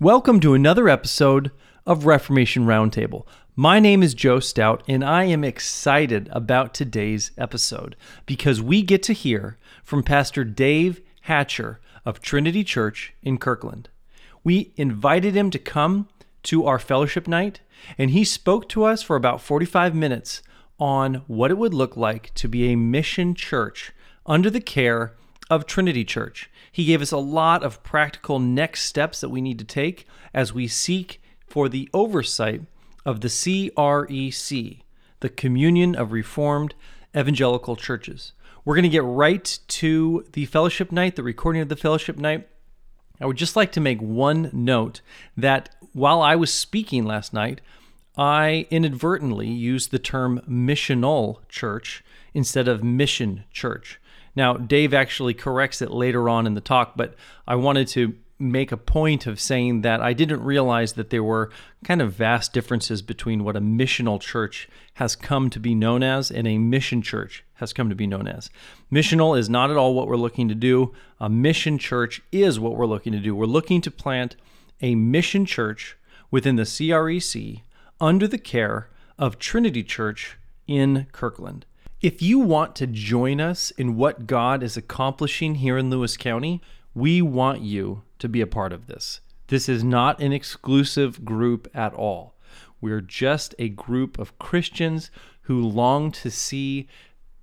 Welcome to another episode of Reformation Roundtable. My name is Joe Stout, and I am excited about today's episode because we get to hear from Pastor Dave Hatcher of Trinity Church in Kirkland. We invited him to come to our fellowship night, and he spoke to us for about 45 minutes on what it would look like to be a mission church under the care of Trinity Church. He gave us a lot of practical next steps that we need to take as we seek for the oversight of the CREC, the Communion of Reformed Evangelical Churches. We're going to get right to the fellowship night, the recording of the fellowship night. I would just like to make one note that while I was speaking last night, I inadvertently used the term missional church instead of mission church. Now, Dave actually corrects it later on in the talk, but I wanted to make a point of saying that I didn't realize that there were kind of vast differences between what a missional church has come to be known as and a mission church has come to be known as. Missional is not at all what we're looking to do. A mission church is what we're looking to do. We're looking to plant a mission church within the CREC under the care of Trinity Church in Kirkland. If you want to join us in what God is accomplishing here in Lewis County, we want you to be a part of this. This is not an exclusive group at all. We're just a group of Christians who long to see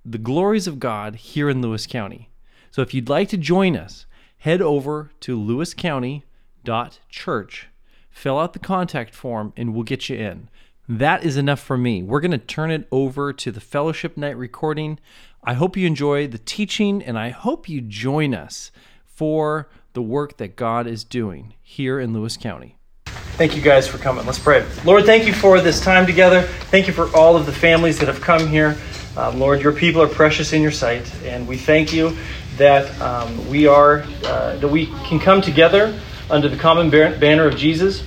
the glories of God here in Lewis County. So if you'd like to join us, head over to lewiscounty.church, fill out the contact form, and we'll get you in. That is enough for me. We're going to turn it over to the fellowship night recording. I hope you enjoy the teaching and I hope you join us for the work that God is doing here in Lewis County. Thank you guys for coming. Let's pray. Lord, thank you for this time together. Thank you for all of the families that have come here. Um, Lord, your people are precious in your sight, and we thank you that um, we are uh, that we can come together under the common banner of Jesus,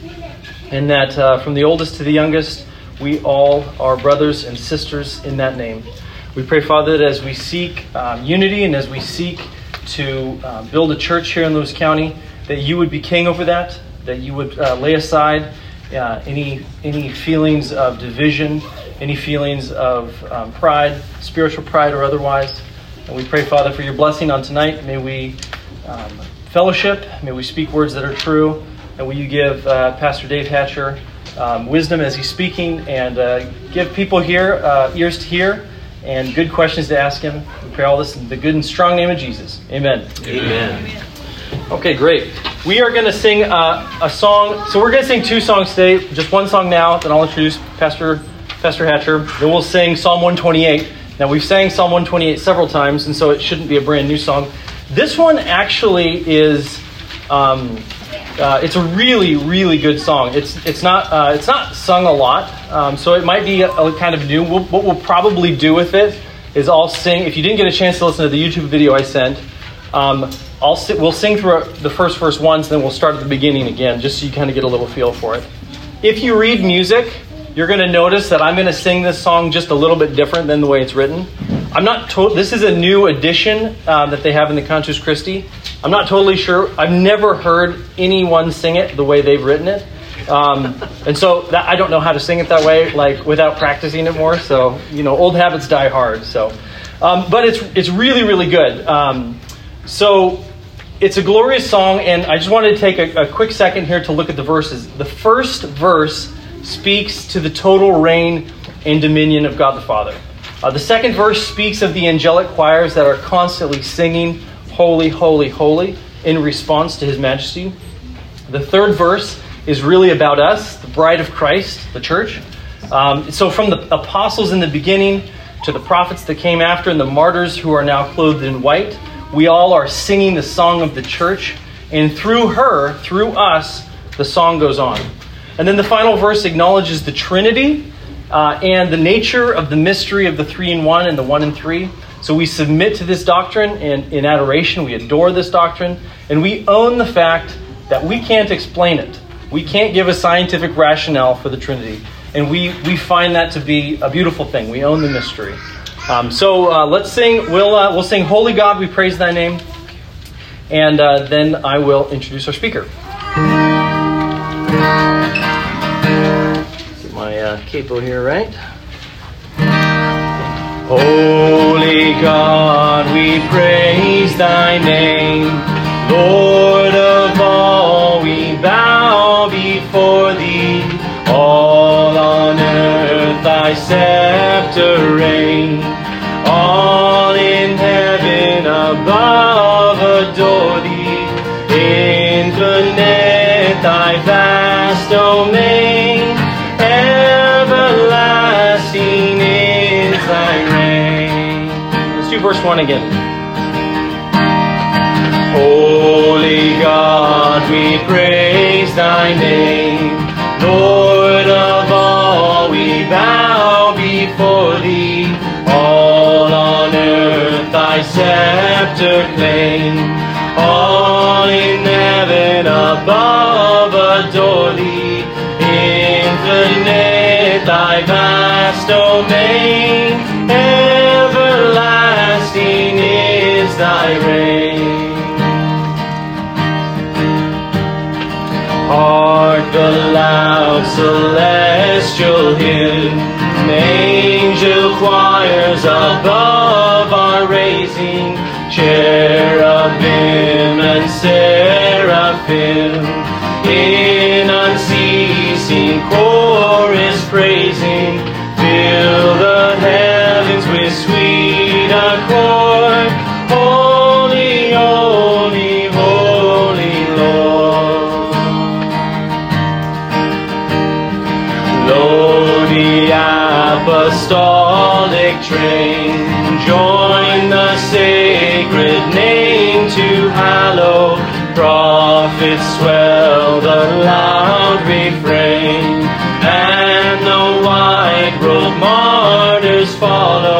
and that uh, from the oldest to the youngest, we all are brothers and sisters in that name. We pray, Father, that as we seek um, unity and as we seek to uh, build a church here in Lewis County, that you would be king over that, that you would uh, lay aside uh, any any feelings of division, any feelings of um, pride, spiritual pride or otherwise. And we pray, Father, for your blessing on tonight. May we um, fellowship, may we speak words that are true, and will you give uh, Pastor Dave Hatcher um, wisdom as he's speaking and uh, give people here uh, ears to hear and good questions to ask him. We pray all this in the good and strong name of Jesus. Amen. Amen. Okay, great. We are going to sing uh, a song. So we're going to sing two songs today. Just one song now, then I'll introduce Pastor Pastor Hatcher. Then we'll sing Psalm 128. Now we've sang Psalm 128 several times, and so it shouldn't be a brand new song. This one actually is. Um, uh, it's a really, really good song. It's it's not uh, it's not sung a lot, um, so it might be a, a kind of new. We'll, what we'll probably do with it is I'll sing. If you didn't get a chance to listen to the YouTube video I sent, um, I'll si- we'll sing through the first verse once, then we'll start at the beginning again, just so you kind of get a little feel for it. If you read music, you're going to notice that I'm going to sing this song just a little bit different than the way it's written. I'm not told. This is a new edition uh, that they have in the Cantus Christi. I'm not totally sure. I've never heard anyone sing it the way they've written it, um, and so that, I don't know how to sing it that way, like without practicing it more. So you know, old habits die hard. So, um, but it's it's really really good. Um, so it's a glorious song, and I just wanted to take a, a quick second here to look at the verses. The first verse speaks to the total reign and dominion of God the Father. Uh, the second verse speaks of the angelic choirs that are constantly singing, Holy, Holy, Holy, in response to His Majesty. The third verse is really about us, the bride of Christ, the church. Um, so, from the apostles in the beginning to the prophets that came after and the martyrs who are now clothed in white, we all are singing the song of the church. And through her, through us, the song goes on. And then the final verse acknowledges the Trinity uh, and the nature of the mystery of the three in one and the one in three. So we submit to this doctrine and in adoration we adore this doctrine and we own the fact that we can't explain it. We can't give a scientific rationale for the Trinity. And we, we find that to be a beautiful thing. We own the mystery. Um, so uh, let's sing. We'll, uh, we'll sing, Holy God, we praise thy name. And uh, then I will introduce our speaker. Get my uh, capo here right. Holy God, we praise thy name. Lord of all, we bow before thee. All on earth thy scepter reign. Verse 1 again. Holy God, we praise thy name. Lord of all, we bow before thee. All on earth thy scepter claim. All in heaven above adore thee. Infinite thy vast domain. Thy reign. Hark the loud celestial hymn, angel choirs above are raising, cherubim and seraphim, in unceasing chorus Prophets swell the loud refrain, and the white robed martyrs follow.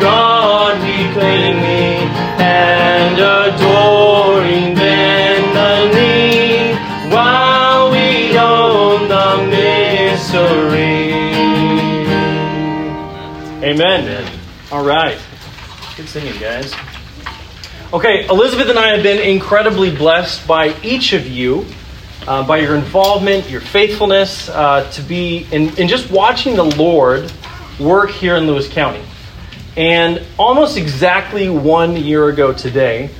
God we claim thee, and adoring bend the knee, while we own the mystery. Amen. All right. Good singing, guys. Okay, Elizabeth and I have been incredibly blessed by each of you, uh, by your involvement, your faithfulness, uh, to be in, in just watching the Lord work here in Lewis County. And almost exactly one year ago today,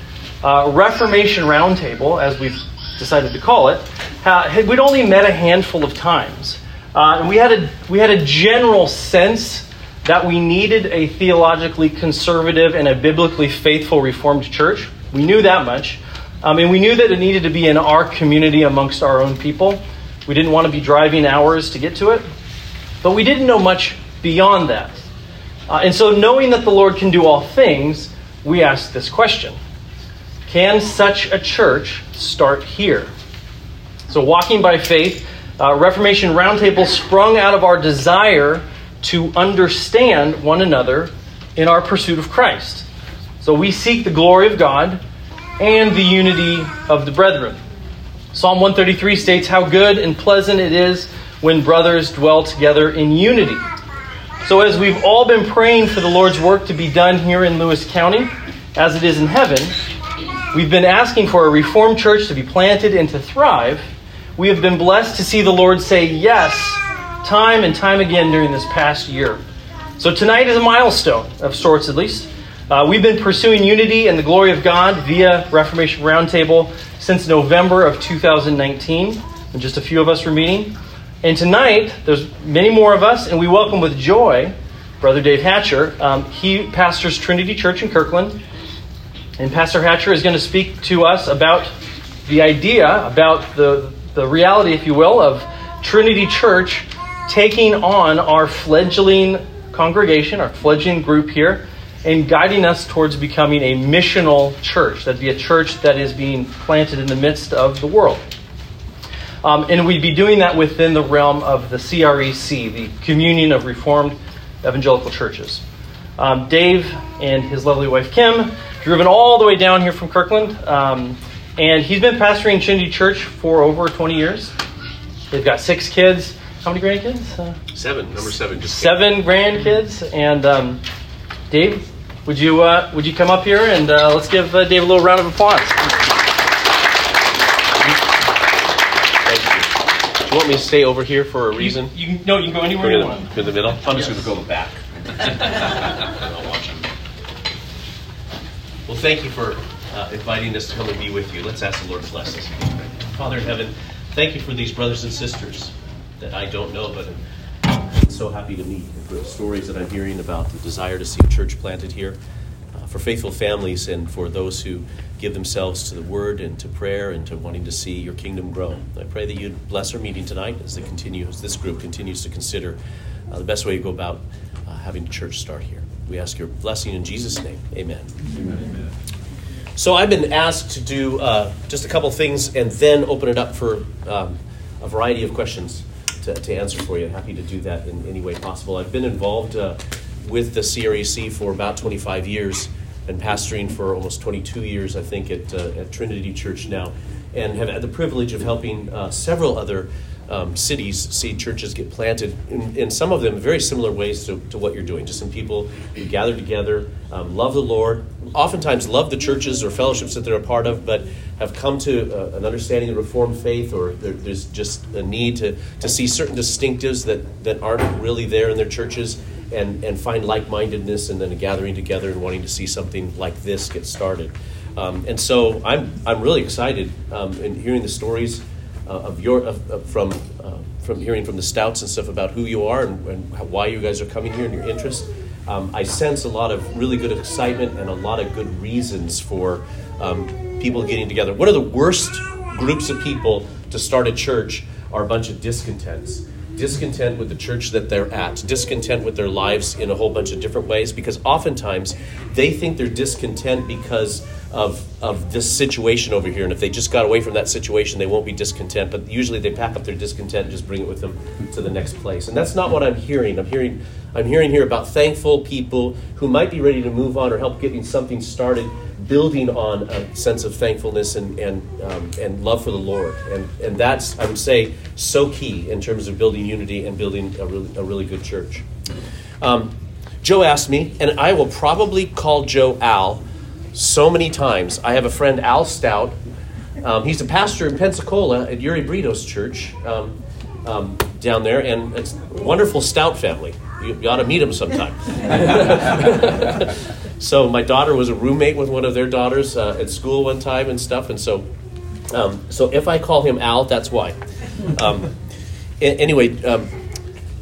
uh, Reformation Roundtable, as we've decided to call it, had, we'd only met a handful of times. Uh, and we had, a, we had a general sense that we needed a theologically conservative and a biblically faithful Reformed church. We knew that much. Um, and we knew that it needed to be in our community amongst our own people. We didn't want to be driving hours to get to it. But we didn't know much beyond that. Uh, and so, knowing that the Lord can do all things, we ask this question Can such a church start here? So, walking by faith, uh, Reformation Roundtable sprung out of our desire to understand one another in our pursuit of Christ. So, we seek the glory of God and the unity of the brethren. Psalm 133 states how good and pleasant it is when brothers dwell together in unity. So, as we've all been praying for the Lord's work to be done here in Lewis County, as it is in heaven, we've been asking for a Reformed church to be planted and to thrive. We have been blessed to see the Lord say yes time and time again during this past year. So, tonight is a milestone, of sorts at least. Uh, we've been pursuing unity and the glory of God via Reformation Roundtable since November of 2019, and just a few of us were meeting. And tonight, there's many more of us, and we welcome with joy Brother Dave Hatcher. Um, he pastors Trinity Church in Kirkland, and Pastor Hatcher is going to speak to us about the idea, about the, the reality, if you will, of Trinity Church taking on our fledgling congregation, our fledgling group here, and guiding us towards becoming a missional church. That'd be a church that is being planted in the midst of the world. Um, and we'd be doing that within the realm of the CREC, the Communion of Reformed Evangelical Churches. Um, Dave and his lovely wife Kim driven all the way down here from Kirkland, um, and he's been pastoring Trinity Church for over 20 years. They've got six kids. How many grandkids? Uh, seven. Number seven. Just seven grandkids. And um, Dave, would you uh, would you come up here and uh, let's give uh, Dave a little round of applause. Thank you. Do you want me to stay over here for a reason? You, you can, no, you can go anywhere you want. In the middle. I'm just going to go the back. I'll watch him. Well, thank you for uh, inviting us to come and be with you. Let's ask the Lord to bless us. Father in heaven, thank you for these brothers and sisters that I don't know, but I'm so happy to meet. And for the stories that I'm hearing about the desire to see a church planted here, uh, for faithful families, and for those who give themselves to the Word and to prayer and to wanting to see your kingdom grow. I pray that you bless our meeting tonight as continue, as this group continues to consider uh, the best way to go about uh, having church start here. We ask your blessing in Jesus' name. Amen. Amen. So I've been asked to do uh, just a couple things and then open it up for um, a variety of questions to, to, answer for you. Happy to do that in any way possible. I've been involved uh, with the CREC for about 25 years, been pastoring for almost 22 years, I think, at, uh, at Trinity Church now, and have had the privilege of helping uh, several other um, cities see churches get planted in, in, some of them very similar ways to, to what you're doing. Just some people who gather together, um, love the Lord, oftentimes love the churches or fellowships that they're a part of, but have come to uh, an understanding of Reformed faith, or there, there's just a need to, to see certain distinctives that, that aren't really there in their churches. And, and find like mindedness and then a gathering together and wanting to see something like this get started. Um, and so I'm, I'm really excited um, in hearing the stories uh, of your of, from uh, from hearing from the stouts and stuff about who you are and, and why you guys are coming here and your interest. Um, I sense a lot of really good excitement and a lot of good reasons for um, people getting together. What are the worst groups of people to start a church are a bunch of discontents discontent with the church that they're at, discontent with their lives in a whole bunch of different ways, because oftentimes they think they're discontent because of, of this situation over here. And if they just got away from that situation, they won't be discontent. But usually they pack up their discontent and just bring it with them to the next place. And that's not what I'm hearing. I'm hearing, I'm hearing here about thankful people who might be ready to move on or help getting something started building on a sense of thankfulness and, and, um, and love for the Lord. And, and that's, I would say, so key in terms of building unity and building a really, a really good church. Um, Joe asked me, and I will probably call Joe Al so many times. I have a friend, Al Stout. Um, he's a pastor in Pensacola at Uri Brito's church um, um, down there, and it's a wonderful Stout family. You, you ought to meet him sometime. So my daughter was a roommate with one of their daughters uh, at school one time and stuff, and so um, so if I call him Al, that's why. Um, anyway, um,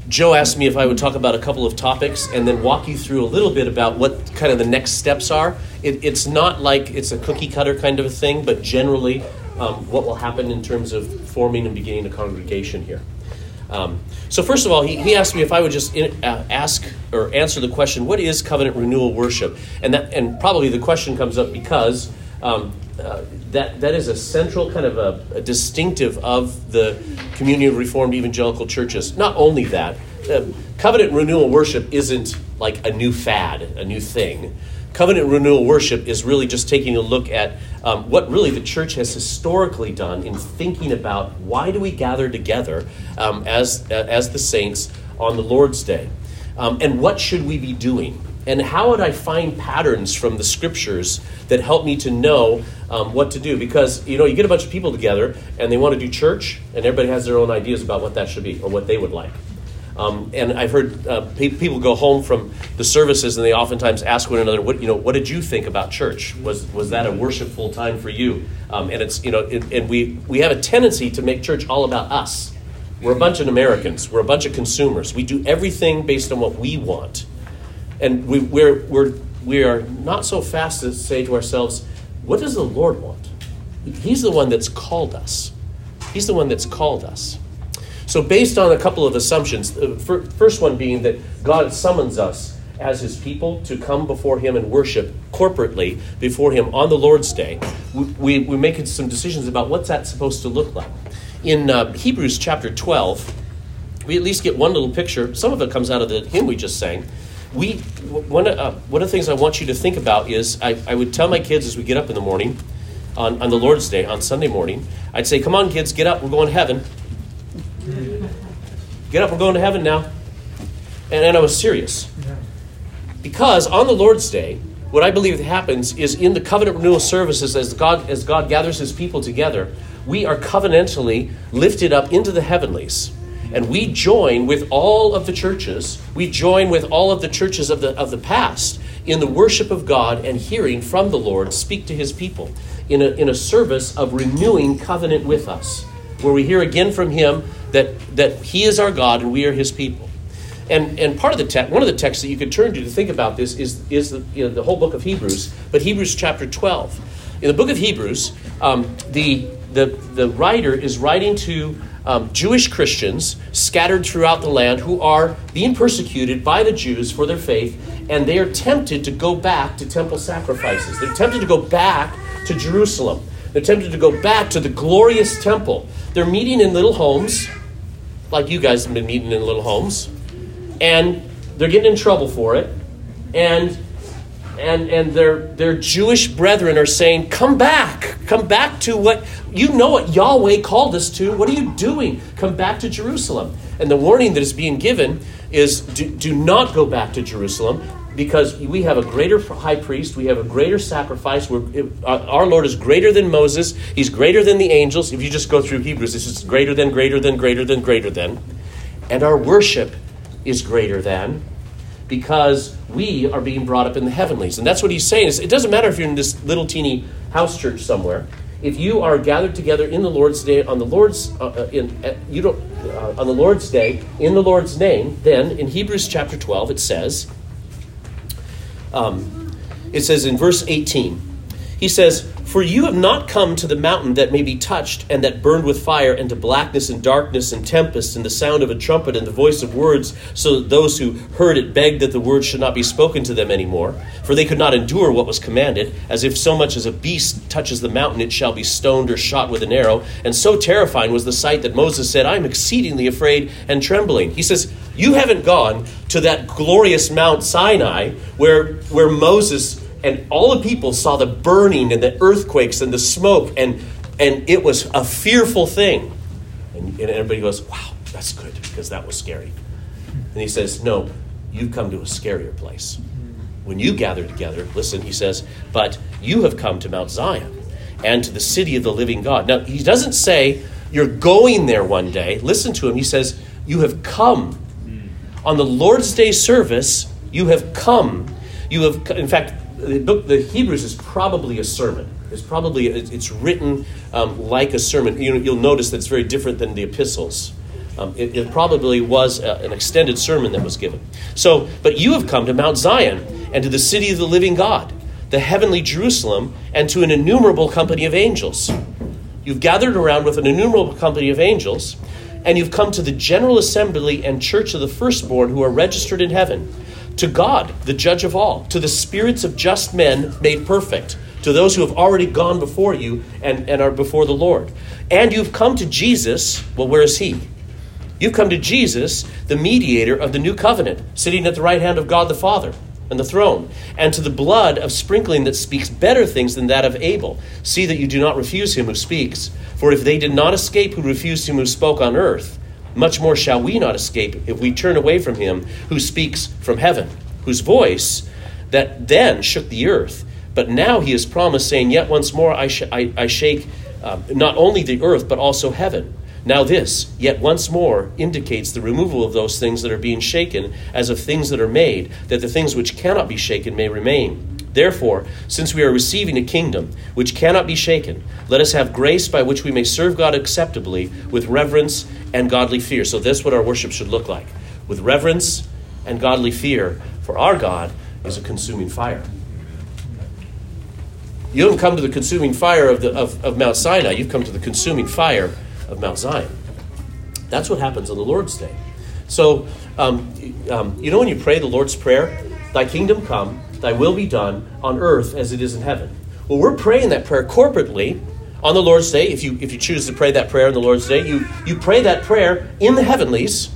Joe asked me if I would talk about a couple of topics and then walk you through a little bit about what kind of the next steps are. It, it's not like it's a cookie cutter kind of a thing, but generally um, what will happen in terms of forming and beginning a congregation here. Um, so first of all, he, he asked me if I would just in, uh, ask or answer the question, "What is covenant renewal worship?" And that, and probably the question comes up because um, uh, that that is a central kind of a, a, distinctive of the Communion of Reformed Evangelical churches. Not only that, uh, covenant renewal worship isn't like a new fad, a new thing. Covenant renewal worship is really just taking a look at um, what really the church has historically done in thinking about why do we gather together um, as, as the saints on the Lord's Day? Um, and what should we be doing? And how would I find patterns from the scriptures that help me to know um, what to do? Because, you know, you get a bunch of people together and they want to do church, and everybody has their own ideas about what that should be or what they would like. Um, and I've heard uh, pe- people go home from the services, and they oftentimes ask one another, "What you know? What did you think about church? Was was that a worshipful time for you?" Um, and it's you know, it, and we we have a tendency to make church all about us. We're a bunch of Americans. We're a bunch of consumers. We do everything based on what we want, and we, we're we're we are not so fast to say to ourselves, "What does the Lord want?" He's the one that's called us. He's the one that's called us. So, based on a couple of assumptions, the first one being that God summons us as his people to come before him and worship corporately before him on the Lord's day, we, we, making some decisions about what's that supposed to look like. in uh, Hebrews chapter 12, we at least get one little picture. Some of it comes out of the hymn we just sang. We, one, uh, one of the things I want you to think about is I, I would tell my kids as we get up in the morning, on, on the Lord's Day, on Sunday morning, I'd say, Come on, kids, get up, we're going to heaven. Get up, we're going to heaven now. And, and I was serious. Because on the Lord's Day, what I believe happens is in the covenant renewal services, as God, as God gathers his people together, we are covenantally lifted up into the heavenlies. And we join with all of the churches, we join with all of the churches of the, of the past in the worship of God and hearing from the Lord speak to his people in a, in a service of renewing covenant with us, where we hear again from him that, that he is our God and we are his people. And, and part of the text, one of the texts that you could turn to to think about this is, is the, you know, the whole book of Hebrews, but Hebrews chapter 12. In the book of Hebrews, um, the, the, the writer is writing to um, Jewish Christians scattered throughout the land who are being persecuted by the Jews for their faith, and they are tempted to go back to temple sacrifices. They're tempted to go back to Jerusalem. They're tempted to go back to the glorious temple. They're meeting in little homes, like you guys have been meeting in little homes and they're getting in trouble for it. And and and their their Jewish brethren are saying, "Come back, come back to what you know what Yahweh called us to. What are you doing? Come back to Jerusalem." And the warning that is being given is, do, do not go back to Jerusalem because we have a greater high priest, we have a greater sacrifice. Our Lord is greater than Moses, He's greater than the angels. If you just go through Hebrews, it's just greater than, greater than, greater than, greater than. And our worship is greater than because we are being brought up in the heavenlies. And that's what he's saying. Is it doesn't matter if you're in this little teeny house church somewhere. If you are gathered together in the Lord's day on the Lord's uh, uh in uh, you don't uh, on the Lord's day in the Lord's name, then in Hebrews chapter 12 it says um, it says in verse 18 he says for you have not come to the mountain that may be touched and that burned with fire, and to blackness and darkness and tempest, and the sound of a trumpet and the voice of words, so that those who heard it begged that the words should not be spoken to them any more. For they could not endure what was commanded, as if so much as a beast touches the mountain, it shall be stoned or shot with an arrow. And so terrifying was the sight that Moses said, I am exceedingly afraid and trembling. He says, You haven't gone to that glorious Mount Sinai where, where Moses and all the people saw the burning and the earthquakes and the smoke, and, and it was a fearful thing. And, and everybody goes, Wow, that's good, because that was scary. And he says, No, you've come to a scarier place. When you gather together, listen, he says, But you have come to Mount Zion and to the city of the living God. Now, he doesn't say you're going there one day. Listen to him. He says, You have come. Hmm. On the Lord's Day service, you have come. You have, in fact, the book, the Hebrews is probably a sermon. It's probably it's written um, like a sermon. You you'll notice that it's very different than the epistles. Um, it, it, probably was a, an extended sermon that was given. So, but you have come to Mount Zion and to the city of the living God, the heavenly Jerusalem, and to an innumerable company of angels. You've gathered around with an innumerable company of angels, and you've come to the general assembly and church of the firstborn who are registered in heaven to God, the judge of all, to the spirits of just men made perfect, to those who have already gone before you and, and are before the Lord. And you've come to Jesus. Well, where is he? You've come to Jesus, the mediator of the new covenant, sitting at the right hand of God the Father and the throne, and to the blood of sprinkling that speaks better things than that of Abel. See that you do not refuse him who speaks. For if they did not escape who refused him who spoke on earth, much more shall we not escape if we turn away from him who speaks from heaven, whose voice that then shook the earth. But now he has promised, saying, Yet once more I, sh- I, I shake um, not only the earth, but also heaven. Now, this, yet once more, indicates the removal of those things that are being shaken, as of things that are made, that the things which cannot be shaken may remain. Therefore, since we are receiving a kingdom which cannot be shaken, let us have grace by which we may serve God acceptably with reverence and godly fear. So, this is what our worship should look like with reverence and godly fear, for our God is a consuming fire. You haven't come to the consuming fire of, the, of, of Mount Sinai, you've come to the consuming fire of Mount Zion. That's what happens on the Lord's Day. So, um, um, you know, when you pray the Lord's Prayer, Thy kingdom come, Thy will be done on earth as it is in heaven. Well, we're praying that prayer corporately on the Lord's Day, if you if you choose to pray that prayer on the Lord's Day, you you pray that prayer in the heavenlies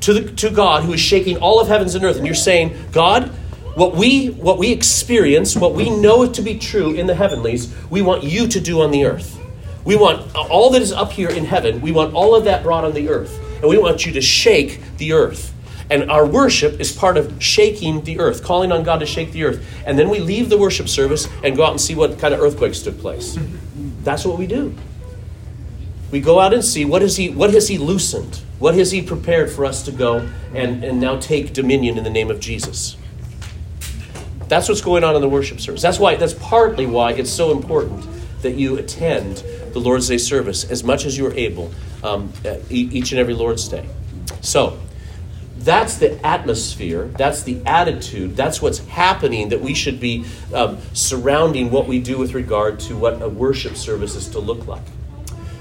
to the to God who is shaking all of heavens and earth, and you're saying, God, what we what we experience, what we know to be true in the heavenlies, we want you to do on the earth. We want all that is up here in heaven, we want all of that brought on the earth. And we want you to shake the earth. And our worship is part of shaking the earth, calling on God to shake the earth. And then we leave the worship service and go out and see what kind of earthquakes took place. That's what we do. We go out and see what, is he, what has He loosened? What has He prepared for us to go and, and now take dominion in the name of Jesus? That's what's going on in the worship service. That's why that's partly why it's so important that you attend the Lord's Day service as much as you are able um, each and every Lord's Day. So, that's the atmosphere, that's the attitude, that's what's happening that we should be um, surrounding what we do with regard to what a worship service is to look like.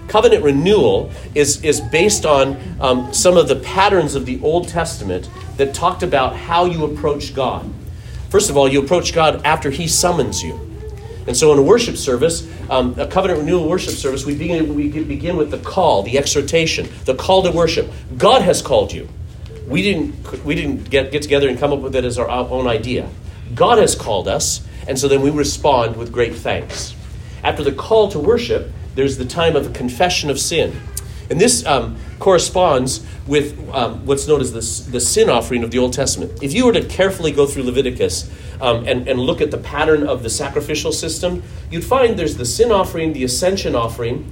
Covenant renewal is, is based on um, some of the patterns of the Old Testament that talked about how you approach God. First of all, you approach God after He summons you. And so in a worship service, um, a covenant renewal worship service, we begin, we begin with the call, the exhortation, the call to worship. God has called you. We didn't, we didn't get, get together and come up with it as our own idea. God has called us, and so then we respond with great thanks. After the call to worship, there's the time of confession of sin. And this um, corresponds with um, what's known as the, the sin offering of the Old Testament. If you were to carefully go through Leviticus um, and, and look at the pattern of the sacrificial system, you'd find there's the sin offering, the ascension offering,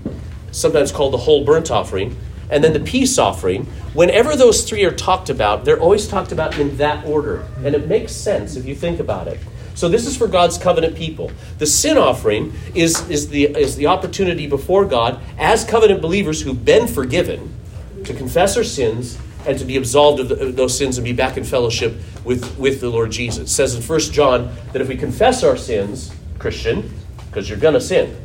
sometimes called the whole burnt offering, and then the peace offering, whenever those three are talked about, they're always talked about in that order. And it makes sense if you think about it. So this is for God's covenant people. The sin offering is, is, the, is the opportunity before God as covenant believers who've been forgiven to confess our sins and to be absolved of, the, of those sins and be back in fellowship with, with the Lord Jesus. It says in 1 John that if we confess our sins, Christian, because you're going to sin,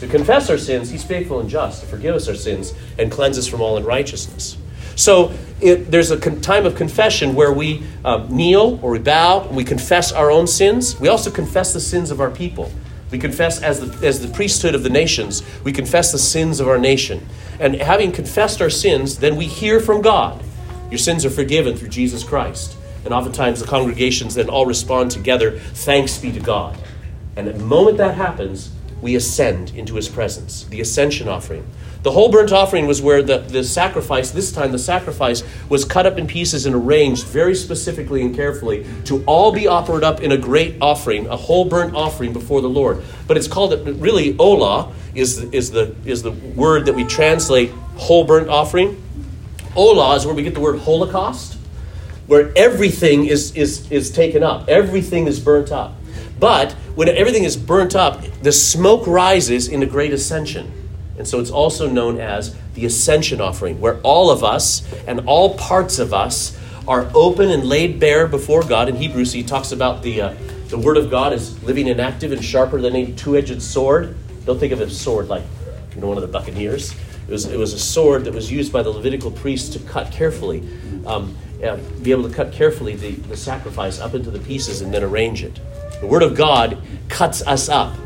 to confess our sins, he's faithful and just to forgive us our sins and cleanse us from all unrighteousness. So it, there's a con- time of confession where we um, kneel or we bow and we confess our own sins. We also confess the sins of our people. We confess as the, as the priesthood of the nations, we confess the sins of our nation. And having confessed our sins, then we hear from God. Your sins are forgiven through Jesus Christ. And oftentimes the congregations then all respond together, thanks be to God. And the moment that happens, we ascend into his presence, the ascension offering. The whole burnt offering was where the, the sacrifice, this time the sacrifice, was cut up in pieces and arranged very specifically and carefully to all be offered up in a great offering, a whole burnt offering before the Lord. But it's called, it really, olah is, is, the, is the word that we translate whole burnt offering. Olah is where we get the word holocaust, where everything is, is, is taken up, everything is burnt up. But when everything is burnt up, the smoke rises in a great ascension. And so it's also known as the ascension offering, where all of us and all parts of us are open and laid bare before God. In Hebrews, he talks about the, uh, the Word of God is living and active and sharper than a two edged sword. Don't think of a sword like you know, one of the buccaneers. It was, it was a sword that was used by the Levitical priests to cut carefully, um, be able to cut carefully the, the sacrifice up into the pieces and then arrange it. The Word of God cuts us up.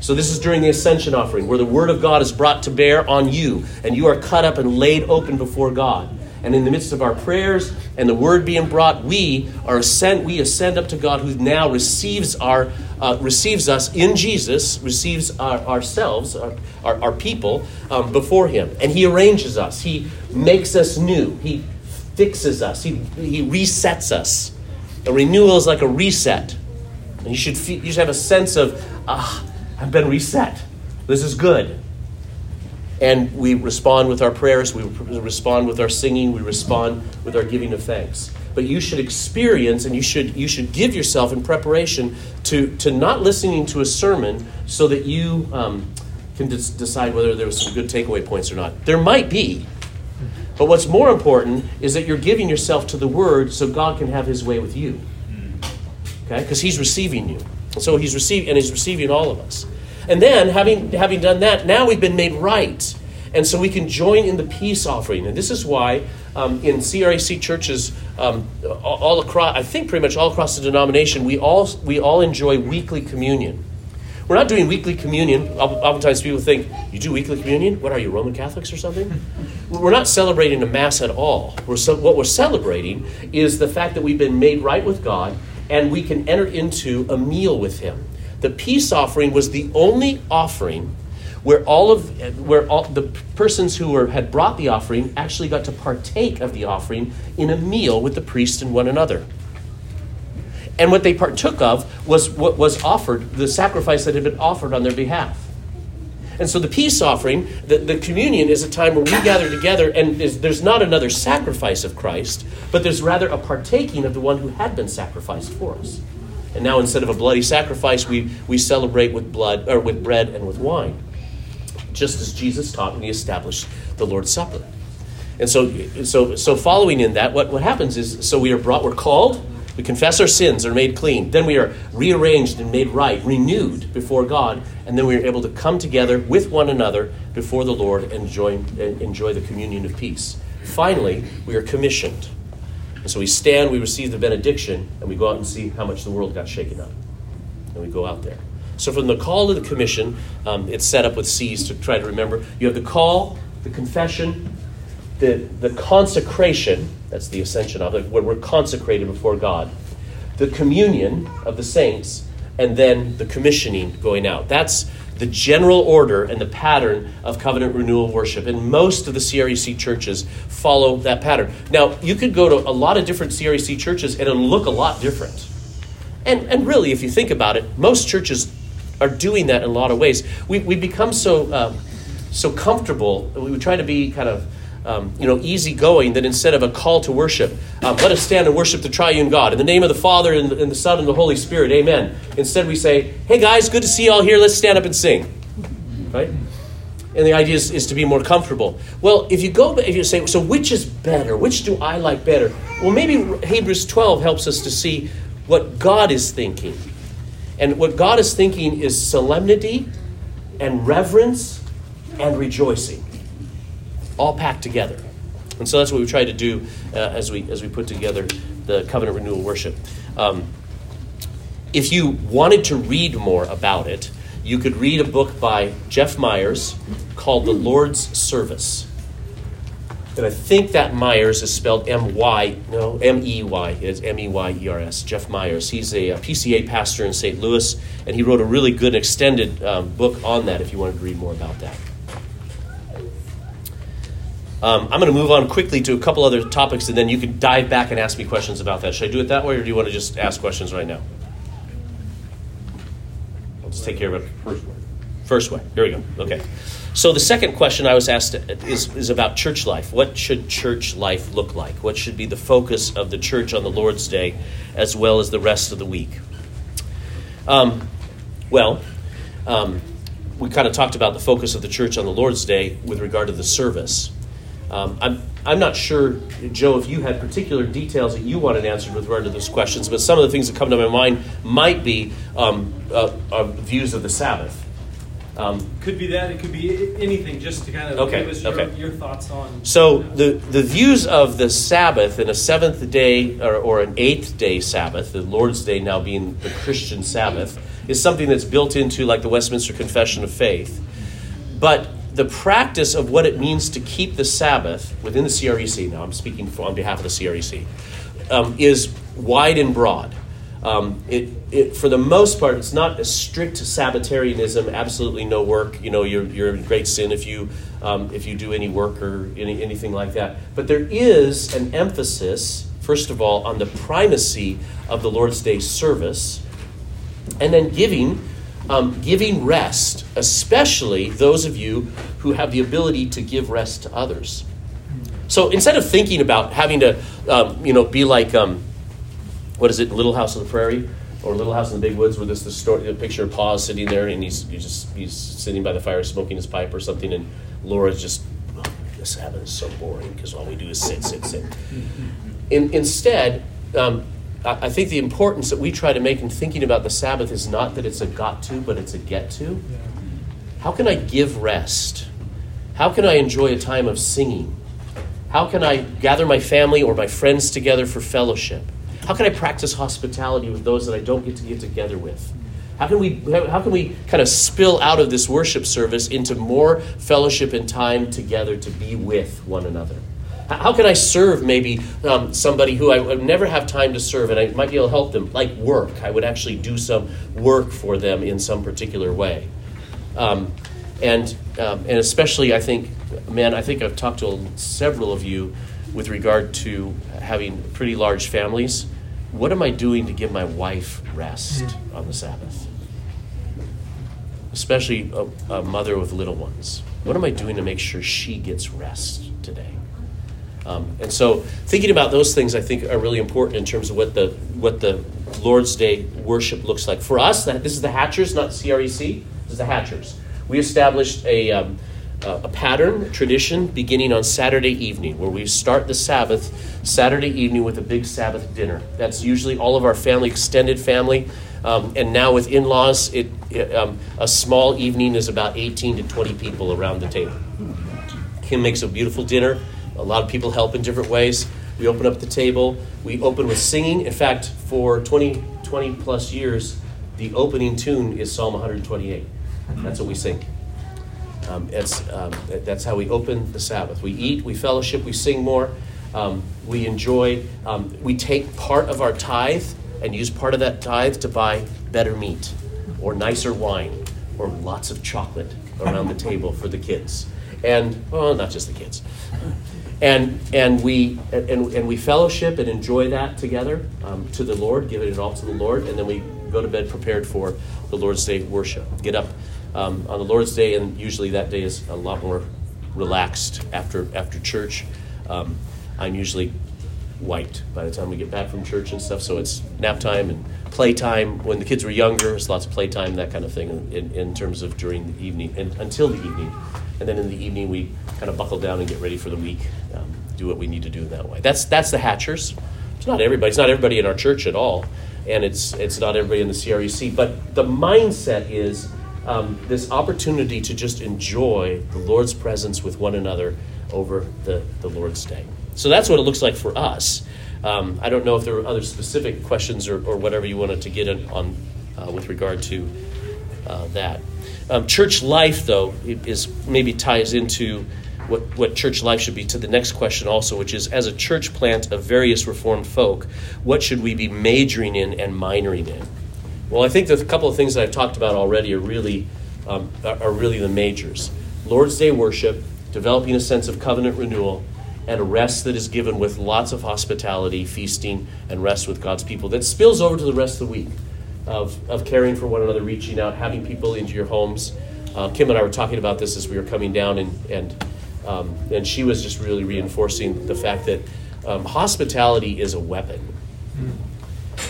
So, this is during the ascension offering where the Word of God is brought to bear on you, and you are cut up and laid open before God. And in the midst of our prayers and the Word being brought, we are ascend, we ascend up to God, who now receives our uh, receives us in Jesus, receives our, ourselves, our, our, our people um, before Him, and He arranges us. He makes us new. He fixes us. He He resets us. A renewal is like a reset. And you should, feel, you should have a sense of, ah, I've been reset. This is good. And we respond with our prayers, we respond with our singing, we respond with our giving of thanks. But you should experience and you should, you should give yourself in preparation to, to not listening to a sermon so that you um, can decide whether there was some good takeaway points or not. There might be. But what's more important is that you're giving yourself to the Word so God can have His way with you okay? Because he's receiving you. So he's receiving, and he's receiving all of us. And then, having, having done that, now we've been made right. And so we can join in the peace offering. And this is why um, in CREC churches um, all across, I think pretty much all across the denomination, we all, we all enjoy weekly communion. We're not doing weekly communion. Oftentimes people think, you do weekly communion? What are you, Roman Catholics or something? we're not celebrating a Mass at all. We're so, what we're celebrating is the fact that we've been made right with God and we can enter into a meal with Him. The peace offering was the only offering where all of where all the persons who were had brought the offering actually got to partake of the offering in a meal with the priest and one another. And what they partook of was what was offered, the sacrifice that had been offered on their behalf. And so the peace offering, the, the communion, is a time where we gather together, and is, there's not another sacrifice of Christ, but there's rather a partaking of the one who had been sacrificed for us. And now instead of a bloody sacrifice, we, we celebrate with blood or with bread and with wine just as Jesus taught when he established the Lord's Supper. And so, so, so following in that, what, what happens is, so we are brought, we're called, we confess our sins, are made clean. Then we are rearranged and made right, renewed before God, and then we are able to come together with one another before the Lord and enjoy, enjoy the communion of peace. Finally, we are commissioned. And so we stand, we receive the benediction, and we go out and see how much the world got shaken up. And we go out there. So from the call to the commission, um, it's set up with C's to try to remember. You have the call, the confession, the, the consecration, that's the ascension of it, where we're consecrated before God, the communion of the saints, and then the commissioning going out. That's the general order and the pattern of covenant renewal worship. And most of the CREC churches follow that pattern. Now, you could go to a lot of different CREC churches and it'll look a lot different. And, and really, if you think about it, most churches are doing that in a lot of ways. We, we become so, um, so comfortable, we try to be kind of um, you know, easygoing that instead of a call to worship, um, let us stand and worship the triune God. In the name of the Father, and the, and the Son, and the Holy Spirit, amen. Instead, we say, hey guys, good to see you all here, let's stand up and sing. Right? And the idea is, is to be more comfortable. Well, if you go, if you say, so which is better? Which do I like better? Well, maybe Hebrews 12 helps us to see what God is thinking. And what God is thinking is solemnity and reverence and rejoicing, all packed together. And so that's what we try to do uh, as, we, as we put together the covenant renewal worship. Um, if you wanted to read more about it, you could read a book by Jeff Meyers called The Lord's Service. And I think that Meyers is spelled M Y, no, M E Y. It's M E Y E R S. Jeff Meyers. He's a, a, PCA pastor in St. Louis, and he wrote a really good extended um, book on that if you wanted to read more about that. Um, I'm going to move on quickly to a couple other topics, and then you can dive back and ask me questions about that. Should I do it that way, or do you want to just ask questions right now? I'll just take care of it first way. First way. Here we go. Okay. So the second question I was asked is, is about church life. What should church life look like? What should be the focus of the church on the Lord's Day as well as the rest of the week? Um, well, um, we kind of talked about the focus of the church on the Lord's Day with regard to the service. Um, I'm, I'm not sure, Joe, if you had particular details that you wanted answered with regard to those questions, but some of the things that come to my mind might be um, uh, uh, views of the Sabbath. Um, could be that. It could be anything. Just to kind of okay, give us your, okay. your thoughts on. So the the views of the Sabbath and a seventh day or, or an eighth day Sabbath, the Lord's Day now being the Christian Sabbath, is something that's built into like the Westminster Confession of Faith. But the practice of what it means to keep the Sabbath within the CREC, now I'm speaking for, on behalf of the CREC, um, is wide and broad. Um, it, it, for the most part, it's not a strict Sabbatarianism, absolutely no work. You know, you're, you're in great sin if you, um, if you do any work or any, anything like that. But there is an emphasis, first of all, on the primacy of the Lord's Day service, and then giving, um, giving rest, especially those of you who have the ability to give rest to others. So instead of thinking about having to, um, you know, be like, um, what is it, Little House on the Prairie? Or Little House in the Big Woods, where this the story, the picture of Pa sitting there, and he's, he's just he's sitting by the fire smoking his pipe or something, and Laura's just, oh, this Sabbath is so boring because all we do is sit, sit, sit. In, instead, um, I, think the importance that we try to make in thinking about the Sabbath is not that it's a got to, but it's a get to. How can I give rest? How can I enjoy a time of singing? How can I gather my family or my friends together for fellowship? How can I practice hospitality with those that I don't get to get together with? How can we how can we kind of spill out of this worship service into more fellowship and time together to be with one another? How can I serve maybe um, somebody who I would never have time to serve and I might be able to help them, like work? I would actually do some work for them in some particular way. Um, and, um, and especially, I think, man, I think I've talked to several of you with regard to having pretty large families. What am I doing to give my wife rest on the Sabbath? Especially a, a mother with little ones. What am I doing to make sure she gets rest today? Um, and so, thinking about those things, I think, are really important in terms of what the what the Lord's Day worship looks like for us. This is the Hatchers, not CREC. This is the Hatchers. We established a um, a pattern, a tradition, beginning on Saturday evening, where we start the Sabbath Saturday evening with a big Sabbath dinner. That's usually all of our family, extended family. Um, and now with in laws, it, it um, a small evening is about 18 to 20 people around the table. Kim makes a beautiful dinner. A lot of people help in different ways. We open up the table. We open with singing. In fact, for 20, 20 plus years, the opening tune is Psalm 128. That's what we sing. Um, it's, um, that's how we open the Sabbath. We eat, we fellowship, we sing more, um, we enjoy, um, we take part of our tithe and use part of that tithe to buy better meat or nicer wine or lots of chocolate around the table for the kids. And, well, not just the kids and and we and, and we fellowship and enjoy that together um, to the Lord, give it all to the Lord, and then we go to bed prepared for the Lord's Day worship. Get up um, on the Lord's Day, and usually that day is a lot more relaxed after after church. Um, I'm usually wiped by the time we get back from church and stuff, so it's nap time and playtime. When the kids were younger, there's lots of playtime, that kind of thing, in, in terms of during the evening and until the evening and then in the evening we kind of buckle down and get ready for the week, um, do what we need to do in that way. That's that's the Hatchers. It's not everybody. It's not everybody in our church at all, and it's it's not everybody in the CREC. But the mindset is um, this opportunity to just enjoy the Lord's presence with one another over the, the Lord's Day. So that's what it looks like for us. Um, I don't know if there are other specific questions or, or whatever you wanted to get in on uh, with regard to uh, that. Um, church life, though, is maybe ties into what, what church life should be to the next question also, which is as a church plant of various Reformed folk, what should we be majoring in and minoring in? Well, I think a couple of things that I've talked about already are really um, are really the majors. Lord's Day worship, developing a sense of covenant renewal, and a rest that is given with lots of hospitality, feasting, and rest with God's people that spills over to the rest of the week of, of caring for one another, reaching out, having people into your homes. Uh, Kim and I were talking about this as we were coming down, and and um, and she was just really reinforcing the fact that um, hospitality is a weapon.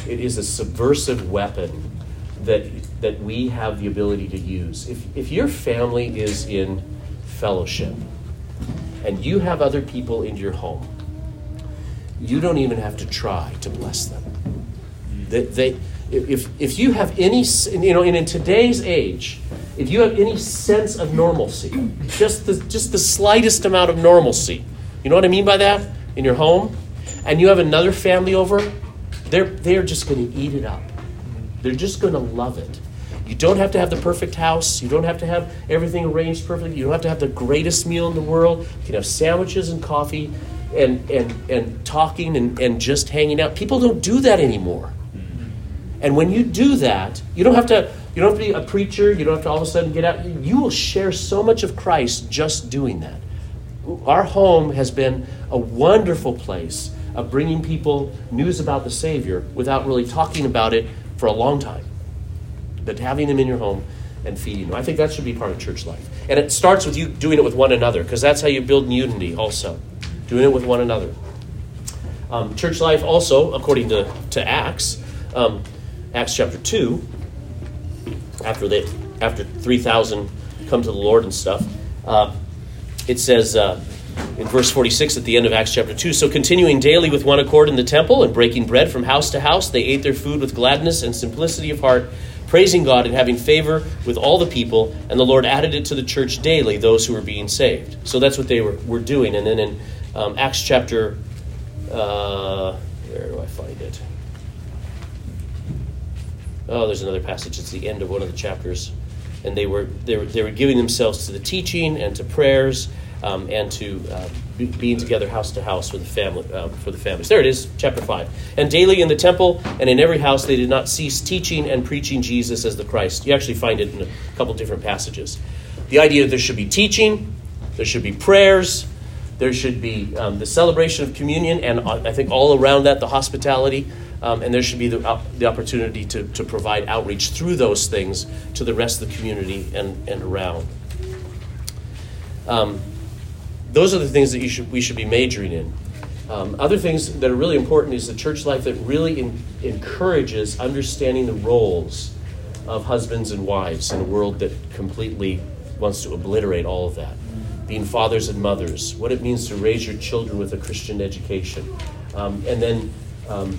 It is a subversive weapon that that we have the ability to use. If if your family is in fellowship and you have other people in your home, you don't even have to try to bless them. They, they if, if you have any, you know, and in today's age, if you have any sense of normalcy, just the, just the slightest amount of normalcy, you know what I mean by that? In your home, and you have another family over, they're, they're just going to eat it up. They're just going to love it. You don't have to have the perfect house. You don't have to have everything arranged perfectly. You don't have to have the greatest meal in the world. You can have sandwiches and coffee and, and, and talking and, and just hanging out. People don't do that anymore. And when you do that, you don't have to you don't have to be a preacher, you don't have to all of a sudden get out. You will share so much of Christ just doing that. Our home has been a wonderful place of bringing people news about the Savior without really talking about it for a long time. But having them in your home and feeding them. I think that should be part of church life. And it starts with you doing it with one another, because that's how you build unity also. Doing it with one another. Um, church life also, according to, to Acts, um, Acts chapter 2, after they after 3,000 come to the Lord and stuff, uh, it says uh, in verse 46 at the end of Acts chapter 2 So continuing daily with one accord in the temple and breaking bread from house to house, they ate their food with gladness and simplicity of heart, praising God and having favor with all the people. And the Lord added it to the church daily, those who were being saved. So that's what they were, were doing. And then in um, Acts chapter, uh, where do I find it? Oh, there's another passage. It's the end of one of the chapters, and they were they were, they were giving themselves to the teaching and to prayers um, and to uh, be, being together house to house for the family uh, for the families. There it is, chapter five. And daily in the temple and in every house they did not cease teaching and preaching Jesus as the Christ. You actually find it in a couple different passages. The idea that there should be teaching, there should be prayers, there should be um, the celebration of communion, and uh, I think all around that the hospitality. Um, and there should be the, uh, the opportunity to, to provide outreach through those things to the rest of the community and, and around. Um, those are the things that you should, we should be majoring in. Um, other things that are really important is the church life that really in, encourages understanding the roles of husbands and wives in a world that completely wants to obliterate all of that. Being fathers and mothers, what it means to raise your children with a Christian education, um, and then um,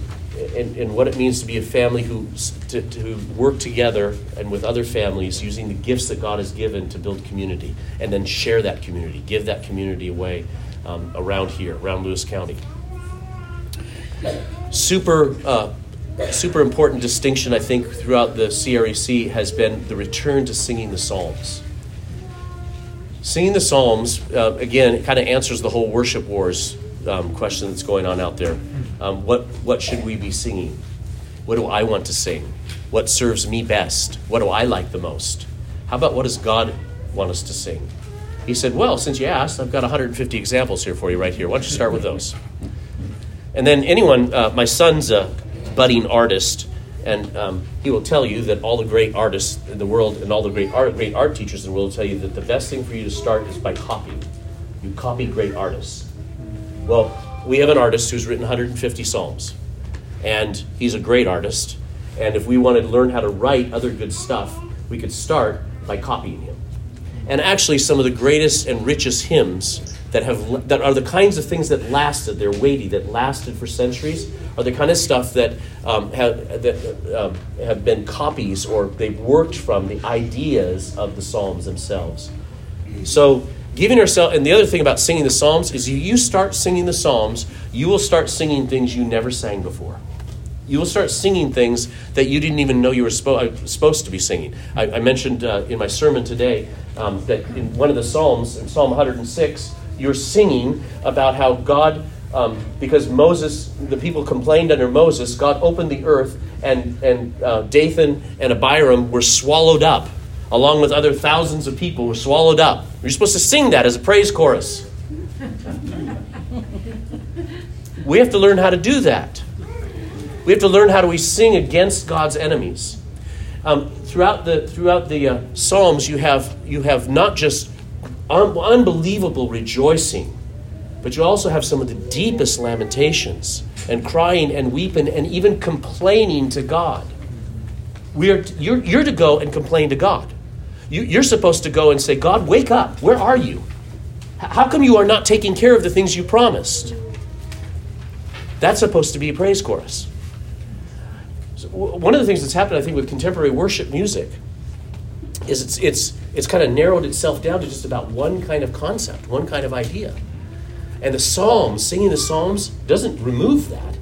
and, and, what it means to be a family who to, to, work together and with other families using the gifts that God has given to build community and then share that community, give that community away um, around here, around Lewis County. Super, uh, super important distinction, I think, throughout the CREC has been the return to singing the Psalms. Singing the Psalms, uh, again, kind of answers the whole worship wars um, question that's going on out there. Um, what, what should we be singing? What do I want to sing? What serves me best? What do I like the most? How about what does God want us to sing? He said, Well, since you asked, I've got 150 examples here for you right here. Why don't you start with those? And then, anyone, uh, my son's a budding artist, and um, he will tell you that all the great artists in the world and all the great art, great art teachers in the world will tell you that the best thing for you to start is by copying. You copy great artists. Well, we have an artist who's written 150 Psalms, and he's a great artist. And if we wanted to learn how to write other good stuff, we could start by copying him. And actually, some of the greatest and richest hymns that have that are the kinds of things that lasted, they're weighty, that lasted for centuries, are the kind of stuff that um, have that um, have been copies or they've worked from the ideas of the Psalms themselves. So giving yourself and the other thing about singing the psalms is you, start singing the psalms you will start singing things you never sang before. You will start singing things that you didn't even know you were spo- uh, supposed to be singing. I, I mentioned uh, in my sermon today um, that in one of the psalms in psalm 106 you're singing about how god um, because moses the people complained under moses god opened the earth and, and uh, dathan and abiram were swallowed up along with other thousands of people, were swallowed up. You're supposed to sing that as a praise chorus. we have to learn how to do that. We have to learn how do we sing against God's enemies. Um, throughout the throughout the uh, Psalms, you have you have not just un- unbelievable rejoicing, but you also have some of the deepest lamentations and crying and weeping and even complaining to God. We are, you're, you're to go and complain to God. You, you're supposed to go and say, God, wake up. Where are you? How come you are not taking care of the things you promised? That's supposed to be a praise chorus. So one of the things that's happened, I think, with contemporary worship music is it's, it's, it's kind of narrowed itself down to just about one kind of concept, one kind of idea. And the Psalms, singing the Psalms, doesn't remove that,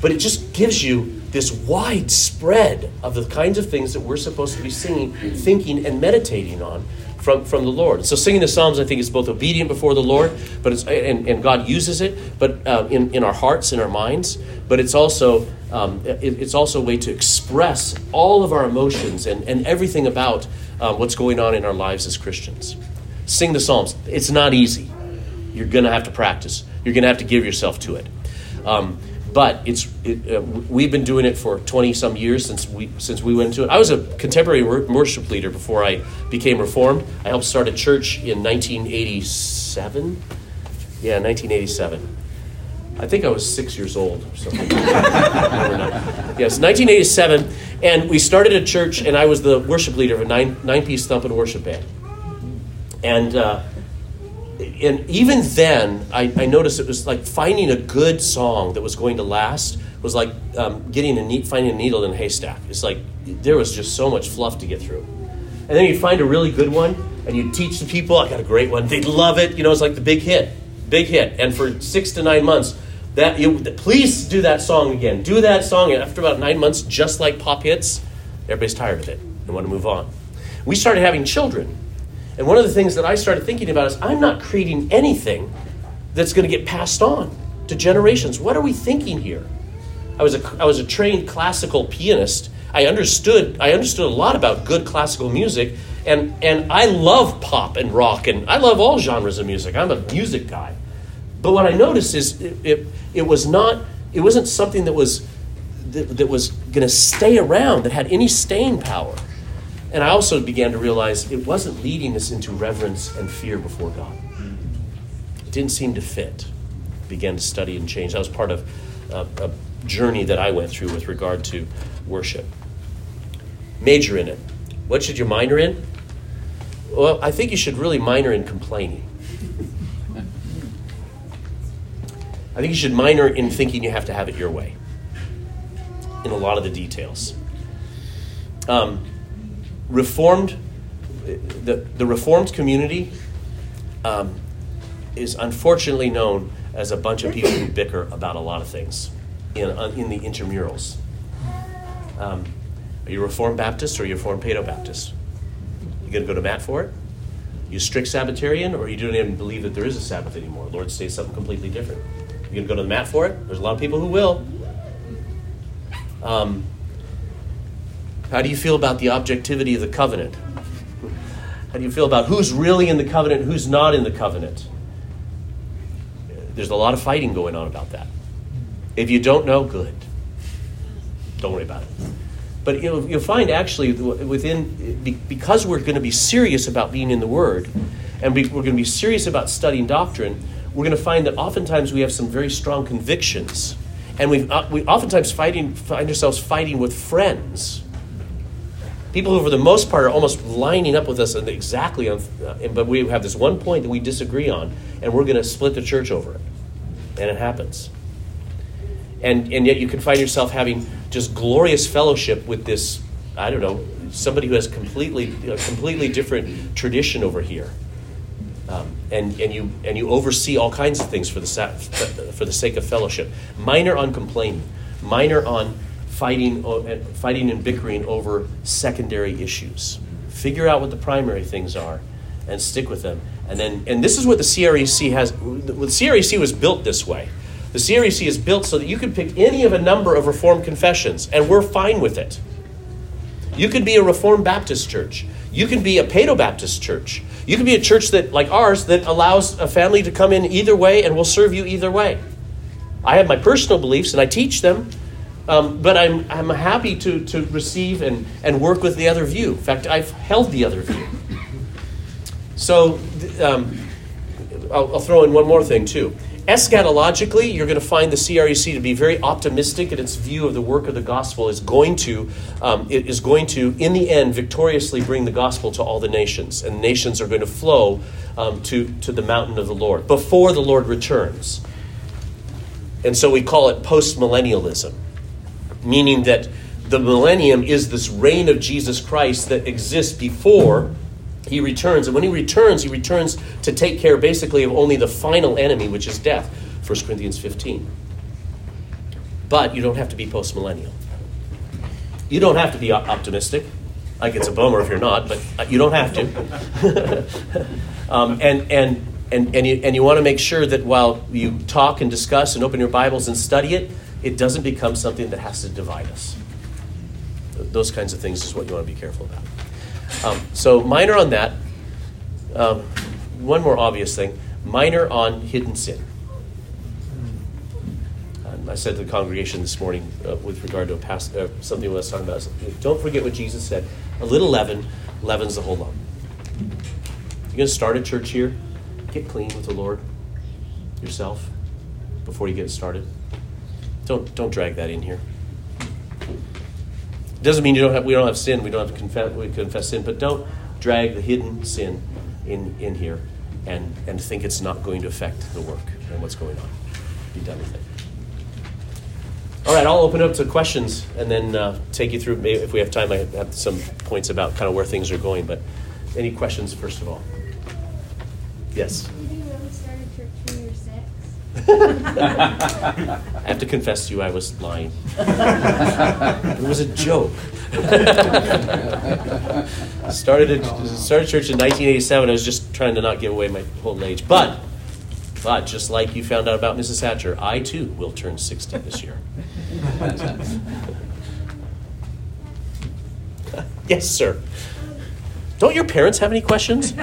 but it just gives you this wide spread of the kinds of things that we're supposed to be singing, thinking, and meditating on from, from the Lord. So singing the Psalms, I think, is both obedient before the Lord, but it's and, and God uses it, but uh, in, in our hearts, in our minds. But it's also um, it, it's also a way to express all of our emotions and, and everything about uh, what's going on in our lives as Christians. Sing the Psalms. It's not easy. You're going to have to practice. You're going to have to give yourself to it. Um, but it's it, uh, we've been doing it for 20 some years since we since we went to it. I was a contemporary worship leader before I became reformed. I helped start a church in 1987. Yeah, 1987. I think I was six years old or something. yes, 1987, and we started a church, and I was the worship leader of a nine nine piece thumping worship band, and. Uh, and even then, I, I, noticed it was like finding a good song that was going to last was like um, getting a neat, finding a needle in a haystack. It's like there was just so much fluff to get through. And then you find a really good one, and you teach the people. I got a great one. They love it. You know, it's like the big hit, big hit. And for six to nine months, that you please do that song again. Do that song. And after about nine months, just like pop hits, Everybody's tired of it and want to move on. We started having children. And one of the things that I started thinking about is I'm not creating anything that's going to get passed on to generations. What are we thinking here? I was a, I was a trained classical pianist. I understood I understood a lot about good classical music, and and I love pop and rock, and I love all genres of music. I'm a music guy. But what I noticed is it, it, it was not it wasn't something that was that, that was going to stay around that had any staying power. And I also began to realize it wasn't leading us into reverence and fear before God. It didn't seem to fit. Began to study and change. That was part of uh, a journey that I went through with regard to worship. Major in it. What should you minor in? Well, I think you should really minor in complaining. I think you should minor in thinking you have to have it your way in a lot of the details. Um, reformed, the, the Reformed community um, is unfortunately known as a bunch of people who bicker about a lot of things in, uh, in the intramurals. Um, are you Reformed Baptist or are you Reformed Paedo Baptist? You going to go to mat for it? You strict Sabbatarian or you don't even believe that there is a Sabbath anymore? Lord says something completely different. You going to go to the mat for it? There's a lot of people who will. Um, how do you feel about the objectivity of the covenant? How do you feel about who's really in the covenant, who's not in the covenant? There's a lot of fighting going on about that. If you don't know, good. Don't worry about it. But you'll, you'll find actually within, because we're going to be serious about being in the Word, and we're going to be serious about studying doctrine, we're going to find that oftentimes we have some very strong convictions. And we uh, we oftentimes fighting, find ourselves fighting with friends. People who, for the most part, are almost lining up with us exactly on, uh, but we have this one point that we disagree on, and we're going to split the church over it. And it happens and and yet you can find yourself having just glorious fellowship with this I don't know somebody who has completely a completely different tradition over here, um, and and you and you oversee all kinds of things for the for the sake of fellowship. Minor on complaining, minor on fighting fighting and bickering over secondary issues. Figure out what the primary things are, and stick with them. And then and this is what the CREC has. The CREC was built this way. The CREC is built so that you can pick any of a number of Reformed confessions, and we're fine with it. You could be a Reformed Baptist church. You can be a Paedo Baptist church. You can be a church that, like ours, that allows a family to come in either way and will serve you either way. I have my personal beliefs and I teach them, um, but I'm, I'm happy to, to receive and, and work with the other view. In fact, I've held the other view. So um, I'll, I'll throw in one more thing, too. Eschatologically, you're going to find the CREC to be very optimistic in its view of the work of the gospel is going to, um, it is going to, in the end, victoriously bring the gospel to all the nations, and nations are going to flow um, to, to the mountain of the Lord before the Lord returns. And so we call it postmillennialism, meaning that the millennium is this reign of Jesus Christ that exists before he returns. And when he returns, he returns to take care basically of only the final enemy, which is death. 1 Corinthians 15. But you don't have to be postmillennial. You don't have to be optimistic. Like it's a bummer if you're not, but uh, you don't have to. um, and and and and you, and you want to make sure that while you talk and discuss and open your Bibles and study it, it doesn't become something that has to divide us. Those kinds of things is what you want to be careful about. Um, so minor on that. Um, one more obvious thing: minor on hidden sin. Um, I said to the congregation this morning uh, with regard to a past, uh, something I was talking about. Don't forget what Jesus said: "A little leaven leavens the whole lump." You're going to start a church here. Get clean with the Lord yourself before you get started. Don't don't drag that in here. Doesn't mean you don't have, we don't have sin. We don't have to confess, we confess sin, but don't drag the hidden sin in, in here and, and think it's not going to affect the work and what's going on. Be done with it. All right, I'll open up to questions and then uh, take you through. Maybe if we have time, I have some points about kind of where things are going. But any questions, first of all? Yes. Did you really start a church when you were six? I have to confess to you, I was lying. it was a joke. started a, started church in 1987. I was just trying to not give away my whole age, but but just like you found out about Mrs. Hatcher, I too will turn 60 this year. yes, sir. Don't your parents have any questions?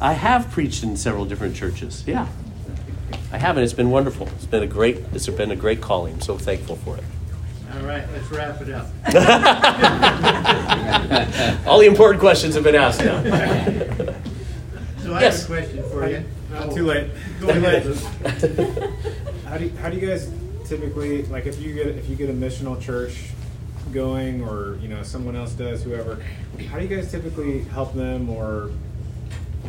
I have preached in several different churches. Yeah. I have, and it's been wonderful. It's been a great, it's been a great calling. I'm so thankful for it. All right, let's wrap it up. All the important questions have been asked now. so I yes. have a question for you. Not too late. Go ahead. how do you, how do you guys typically like if you get if you get a missional church going or you know someone else does whoever how do you guys typically help them or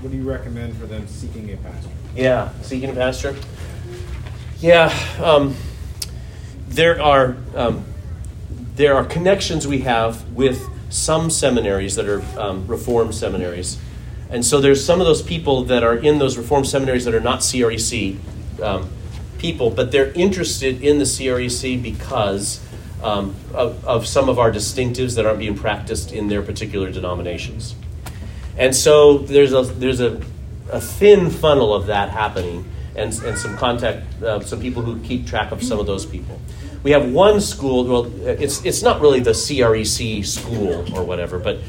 what do you recommend for them seeking a pastor? Yeah, seeking a pastor. Yeah, um, there are um, there are connections we have with some seminaries that are um, reformed seminaries, and so there's some of those people that are in those reformed seminaries that are not CREC um, people, but they're interested in the CREC because um, of, of some of our distinctives that aren't being practiced in their particular denominations. And so there's a there's a, a thin funnel of that happening, and, and some contact, uh, some people who keep track of some of those people. We have one school. Well, it's it's not really the CREC school or whatever, but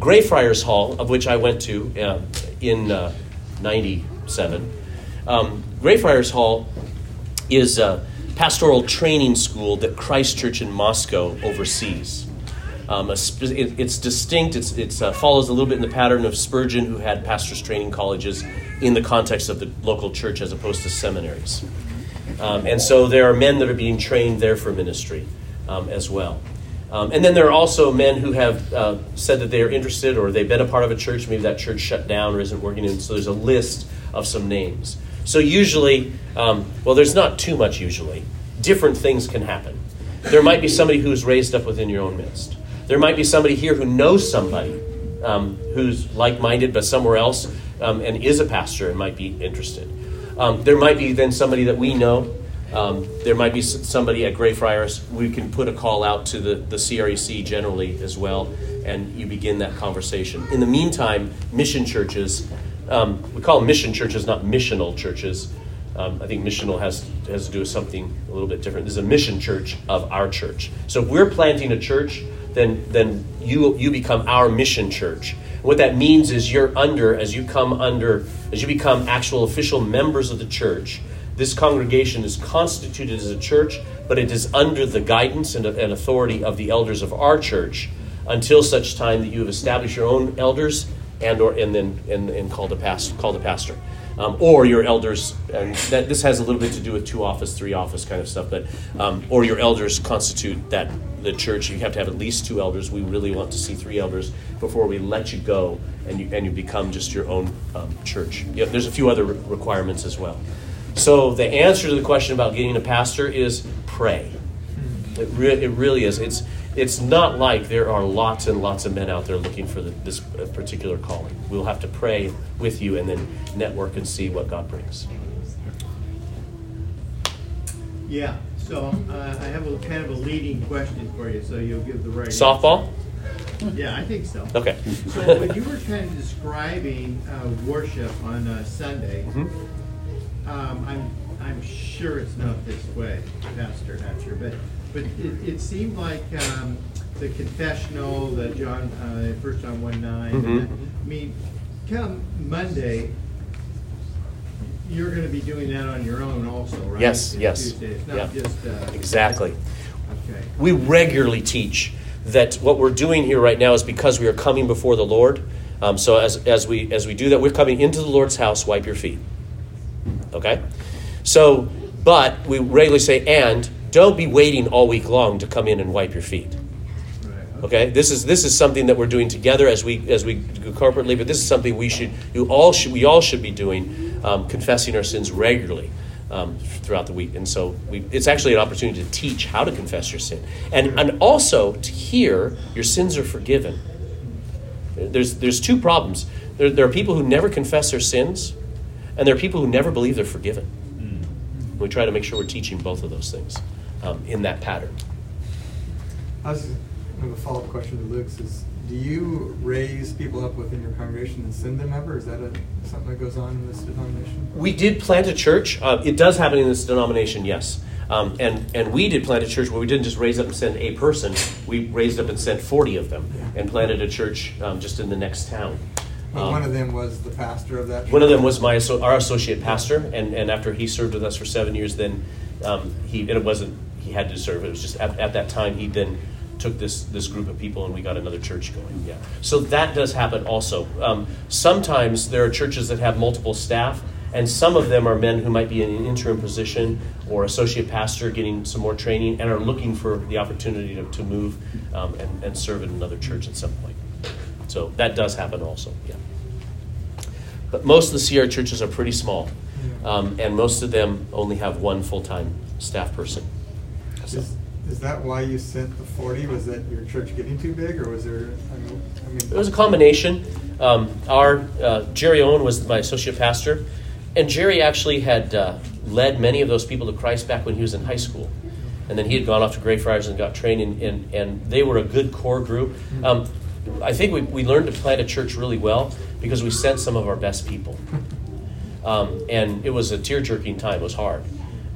Greyfriars Hall, of which I went to uh, in '97. Uh, um, Greyfriars Hall is a pastoral training school that Christ Church in Moscow oversees. Um, it, it's distinct. It's, it uh, follows a little bit in the pattern of Spurgeon, who had pastors' training colleges in the context of the local church as opposed to seminaries. Um, and so there are men that are being trained there for ministry um, as well. Um, and then there are also men who have uh, said that they are interested or they've been a part of a church, maybe that church shut down or isn't working. And so there's a list of some names. So usually, um, well, there's not too much usually. Different things can happen. There might be somebody who's raised up within your own midst. There might be somebody here who knows somebody um, who's like minded but somewhere else um, and is a pastor and might be interested. Um, there might be then somebody that we know. Um, there might be somebody at Greyfriars. We can put a call out to the, the CREC generally as well, and you begin that conversation. In the meantime, mission churches, um, we call them mission churches, not missional churches. Um, I think missional has has to do with something a little bit different. This is a mission church of our church. So if we're planting a church, then then you you become our mission church. What that means is you're under as you come under as you become actual official members of the church. This congregation is constituted as a church, but it is under the guidance and, and authority of the elders of our church until such time that you have established your own elders and or and then and, and called a pastor called a pastor um, or your elders, and that, this has a little bit to do with two office, three office kind of stuff, but um, or your elders constitute that the church. You have to have at least two elders. We really want to see three elders before we let you go and you and you become just your own um, church. There's a few other re- requirements as well. So the answer to the question about getting a pastor is pray. It, re- it really is. It's it's not like there are lots and lots of men out there looking for the, this particular calling. We'll have to pray with you and then network and see what God brings. Yeah, so uh, I have a kind of a leading question for you, so you'll give the right softball. Answer. Yeah, I think so. Okay. so when you were kind of describing uh, worship on uh, Sunday, mm-hmm. um, I'm I'm sure it's not this way, Pastor Hatcher, but but it, it seemed like um, the confessional, the John, uh, First John one 9 mm-hmm. I mean, come Monday, you're going to be doing that on your own also, right? Yes, yes. Tuesday. It's not yeah. just uh, exactly. Okay. We regularly teach that what we're doing here right now is because we are coming before the Lord. Um, so as, as we as we do that, we're coming into the Lord's house. Wipe your feet. Okay. So, but we regularly say, and don't be waiting all week long to come in and wipe your feet. Okay, this is this is something that we're doing together as we as we go corporately, but this is something we should you all should we all should be doing, um, confessing our sins regularly. um, throughout the week. And so we, it's actually an opportunity to teach how to confess your sin and, and also to hear your sins are forgiven. There's, there's two problems. There, there are people who never confess their sins, and there are people who never believe they're forgiven. We try to make sure we're teaching both of those things um, in that pattern. I was have a follow up question to Luke's is do you raise people up within your congregation and send them ever? Is that a, something that goes on in this denomination? We did plant a church. Uh, it does happen in this denomination, yes. Um, and, and we did plant a church where we didn't just raise up and send a person, we raised up and sent 40 of them and planted a church um, just in the next town. Um, one of them was the pastor of that church. One of them was my our associate pastor, and, and after he served with us for seven years, then um, he and it wasn't he had to serve. It was just at, at that time he then took this this group of people and we got another church going. Yeah, so that does happen also. Um, sometimes there are churches that have multiple staff, and some of them are men who might be in an interim position or associate pastor getting some more training and are looking for the opportunity to, to move um, and, and serve in another church at some point. So that does happen also. Yeah. But most of the CR churches are pretty small, um, and most of them only have one full time staff person. Is, that why you sent the 40? Was that your church getting too big, or was there? I mean, I mean it was a combination. Um, our uh, Jerry Owen was my associate pastor, and Jerry actually had uh, led many of those people to Christ back when he was in high school. And then he had gone off to Greyfriars and got trained, and, and, and they were a good core group. Um, I think we, we learned to plant a church really well because we sent some of our best people. Um, and it was a tear jerking time. It was hard.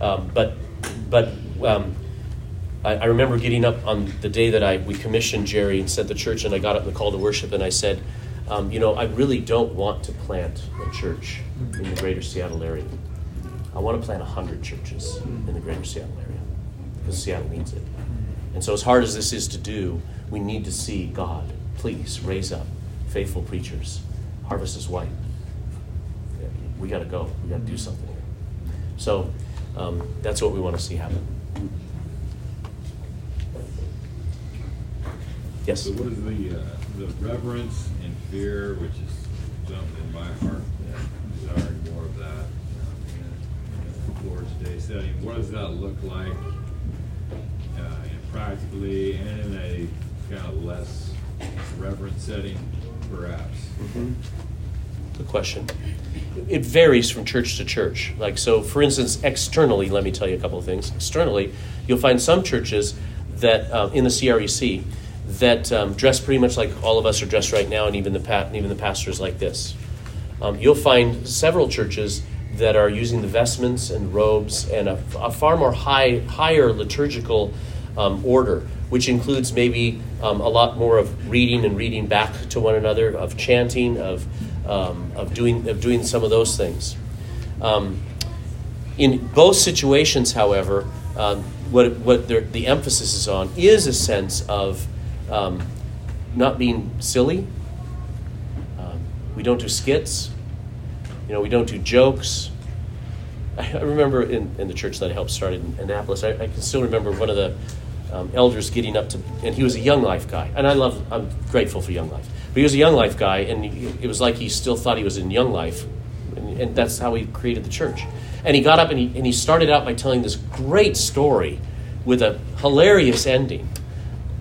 Um, but but um, I, I remember getting up on the day that I we commissioned Jerry and sent the church, and I got up the call to worship, and I said, um, you know, I really don't want to plant a church in the greater Seattle area. I want to plant 100 churches in the greater Seattle area because Seattle needs it. And so, as hard as this is to do, we need to see God, please raise up faithful preachers. Harvest is white. We got to go. We got to do something here. So, um, that's what we want to see happen. Yes. So what is the, uh, the reverence and fear, which is something in my heart, that desiring more of that um, in a Lord's Day setting, what does that look like uh, practically and in a kind of less reverent setting, perhaps? Good question. It varies from church to church. Like, so for instance, externally, let me tell you a couple of things. Externally, you'll find some churches that uh, in the CREC that um, dress pretty much like all of us are dressed right now, and even the pa- even the pastors like this. Um, you'll find several churches that are using the vestments and robes and a, a far more high, higher liturgical um, order, which includes maybe um, a lot more of reading and reading back to one another, of chanting, of um, of doing of doing some of those things. Um, in both situations, however, what what the emphasis is on is a sense of um, not being silly. Um, we don't do skits. You know, we don't do jokes. I, I remember in, in the church that I helped start in Annapolis, I, I can still remember one of the um, elders getting up to, and he was a Young Life guy, and I love, I'm grateful for Young Life, but he was a Young Life guy, and he, it was like he still thought he was in Young Life, and, and that's how he created the church. And he got up and he, and he started out by telling this great story with a hilarious ending.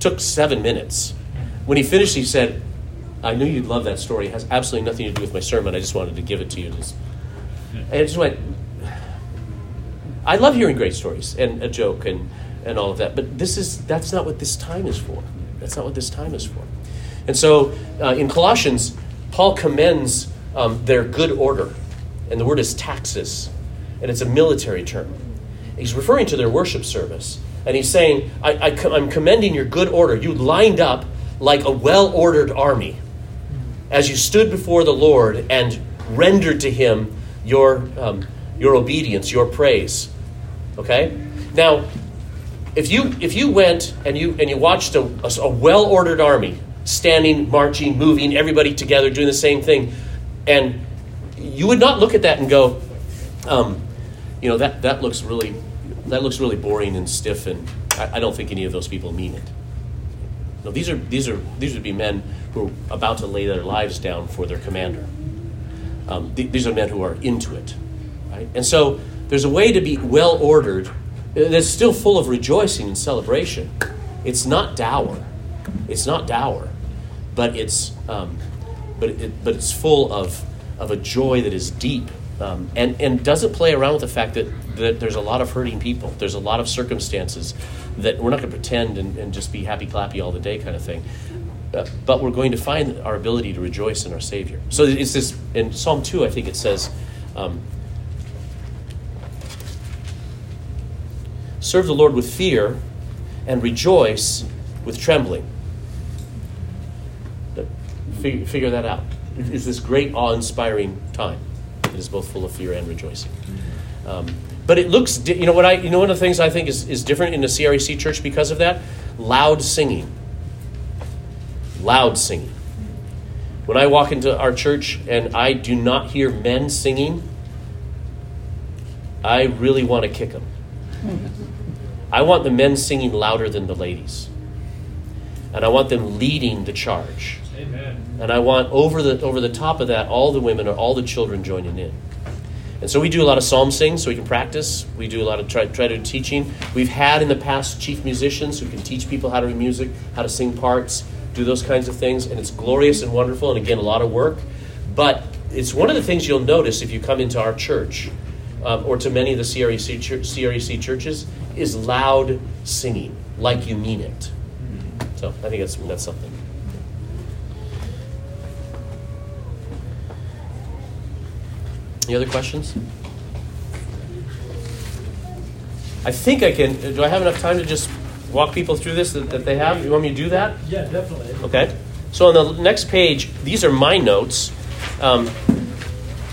Took seven minutes. When he finished, he said, I knew you'd love that story. It has absolutely nothing to do with my sermon. I just wanted to give it to you. And I just went, I love hearing great stories and a joke and, and all of that, but this is that's not what this time is for. That's not what this time is for. And so uh, in Colossians, Paul commends um, their good order, and the word is taxis, and it's a military term. He's referring to their worship service, and he's saying, I, I, I'm commending your good order. You lined up like a well ordered army as you stood before the Lord and rendered to him your, um, your obedience, your praise. Okay? Now, if you, if you went and you, and you watched a, a, a well ordered army standing, marching, moving, everybody together doing the same thing, and you would not look at that and go, um, you know, that, that looks really that looks really boring and stiff, and I, I don't think any of those people mean it. No, these are these are these would be men who are about to lay their lives down for their commander. Um, th- these are men who are into it, right? And so there's a way to be well ordered that's still full of rejoicing and celebration. It's not dour. It's not dour, but it's um, but it, but it's full of of a joy that is deep um, and and doesn't play around with the fact that that there's a lot of hurting people. There's a lot of circumstances that we're not going to pretend and, and just be happy clappy all the day kind of thing. Uh, but we're going to find our ability to rejoice in our Savior. So it's this in Psalm two. I think it says. Um, Serve the Lord with fear and rejoice with trembling. Figure, figure that out. It's this great awe inspiring time. It is both full of fear and rejoicing. Um, but it looks, di- you know what I, you know one of the things I think is, is different in the CREC church because of that? Loud singing. Loud singing. When I walk into our church and I do not hear men singing, I really want to kick them. I want the men singing louder than the ladies. And I want them leading the charge. Amen. And I want over the over the top of that all the women or all the children joining in. And so we do a lot of psalm sing so we can practice. We do a lot of try, try to do teaching. We've had in the past chief musicians who can teach people how to read music, how to sing parts, do those kinds of things, and it's glorious and wonderful and again a lot of work. But it's one of the things you'll notice if you come into our church um, or to many of the CREC, CREC churches is loud singing, like you mean it. So I think that's, that's something. Any other questions? I think I can. Do I have enough time to just walk people through this that, that they have? You want me to do that? Yeah, definitely. Okay. So on the next page, these are my notes. Um,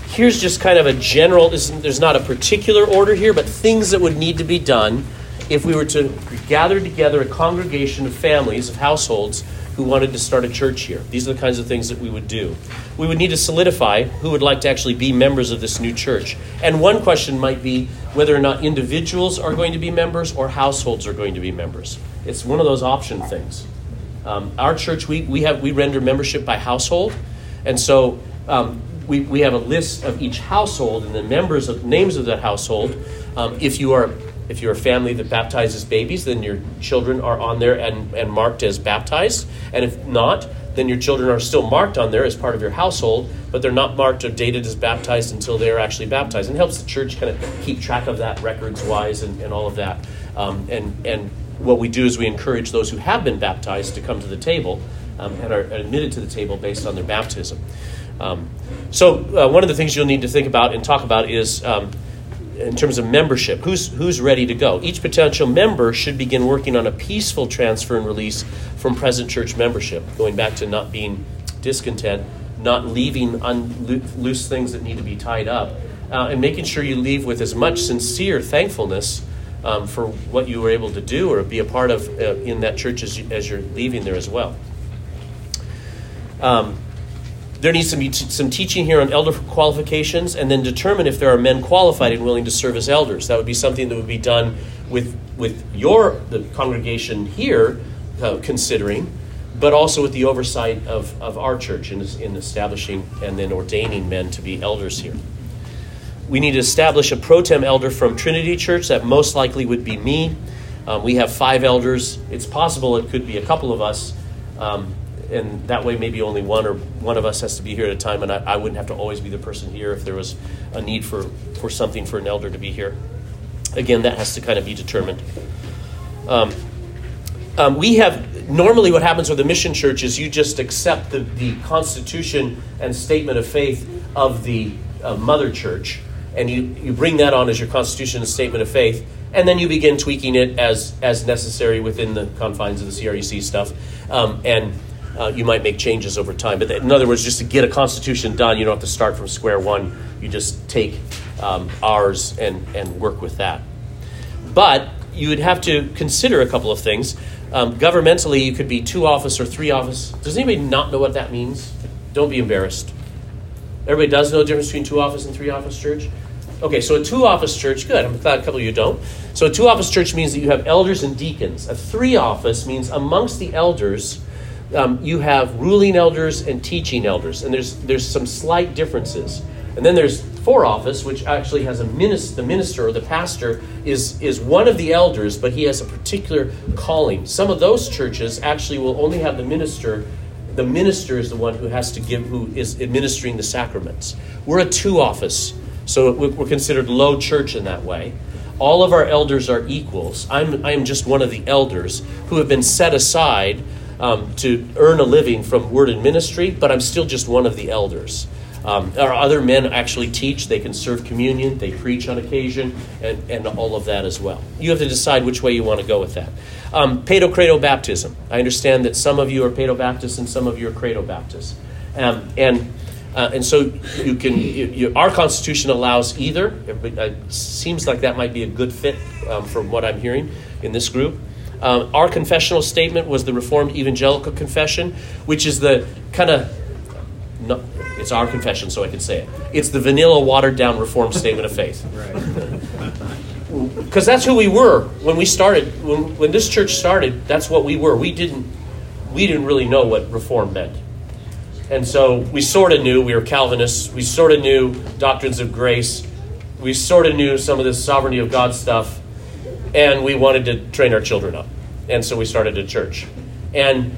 here's just kind of a general. There's not a particular order here, but things that would need to be done if we were to gather together a congregation of families of households who wanted to start a church here. These are the kinds of things that we would do. We would need to solidify who would like to actually be members of this new church. And one question might be whether or not individuals are going to be members or households are going to be members. It's one of those option things. Um, our church, we, we, have, we render membership by household. And so um, we, we have a list of each household and the members of names of that household. Um, if you are if you're a family that baptizes babies, then your children are on there and, and marked as baptized. And if not, then your children are still marked on there as part of your household, but they're not marked or dated as baptized until they're actually baptized. And it helps the church kind of keep track of that records wise and, and all of that. Um, and, and what we do is we encourage those who have been baptized to come to the table um, and are admitted to the table based on their baptism. Um, so, uh, one of the things you'll need to think about and talk about is um, in terms of membership, who's, who's ready to go? Each potential member should begin working on a peaceful transfer and release from present church membership, going back to not being discontent, not leaving un- loose things that need to be tied up, uh, and making sure you leave with as much sincere thankfulness um, for what you were able to do or be a part of uh, in that church as, you, as you're leaving there as well. Um, there needs to be t- some teaching here on elder qualifications and then determine if there are men qualified and willing to serve as elders. That would be something that would be done with, with your the congregation here uh, considering, but also with the oversight of, of our church in, in establishing and then ordaining men to be elders here. We need to establish a pro tem elder from Trinity Church. That most likely would be me. Um, we have five elders. It's possible it could be a couple of us. Um, and that way maybe only one or one of us has to be here at a time and I, I, wouldn't have to always be the person here if there was a need for, for something for an elder to be here. Again that has to kind of be determined. Um, um, we have normally what happens with the mission church is you just accept the, the constitution and statement of faith of the uh, mother church and you, you bring that on as your constitution and statement of faith and then you begin tweaking it as as necessary within the confines of the crec stuff. Um, and uh, you might make changes over time. But in other words, just to get a constitution done, you don't have to start from square one. You just take um, ours and, and work with that. But you would have to consider a couple of things. Um, governmentally, you could be two office or three office. Does anybody not know what that means? Don't be embarrassed. Everybody does know the difference between two office and three office church? Okay, so a two office church, good. I'm glad a couple of you don't. So a two office church means that you have elders and deacons. A three office means amongst the elders, um, you have ruling elders and teaching elders, and there's there's some slight differences. And then there's four office, which actually has a minister, the minister or the pastor is, is one of the elders, but he has a particular calling. Some of those churches actually will only have the minister. The minister is the one who has to give, who is administering the sacraments. We're a two office, so we're considered low church in that way. All of our elders are equals. I'm, I'm just one of the elders who have been set aside um, to earn a living from word and ministry, but I'm still just one of the elders. Um, our other men actually teach, they can serve communion, they preach on occasion, and, and all of that as well. You have to decide which way you want to go with that. Um, Pedo Credo baptism. I understand that some of you are Pedo Baptists and some of you are Credo Baptists. Um, and uh, and so you can. You, you, our Constitution allows either. It seems like that might be a good fit um, from what I'm hearing in this group. Um, our confessional statement was the Reformed Evangelical Confession, which is the kind of no, it's our confession, so I can say it. It's the vanilla, watered down Reformed statement of faith. Because that's who we were when we started. When, when this church started, that's what we were. We didn't, we didn't really know what Reform meant. And so we sort of knew we were Calvinists. We sort of knew doctrines of grace. We sort of knew some of this sovereignty of God stuff. And we wanted to train our children up. And so we started a church. And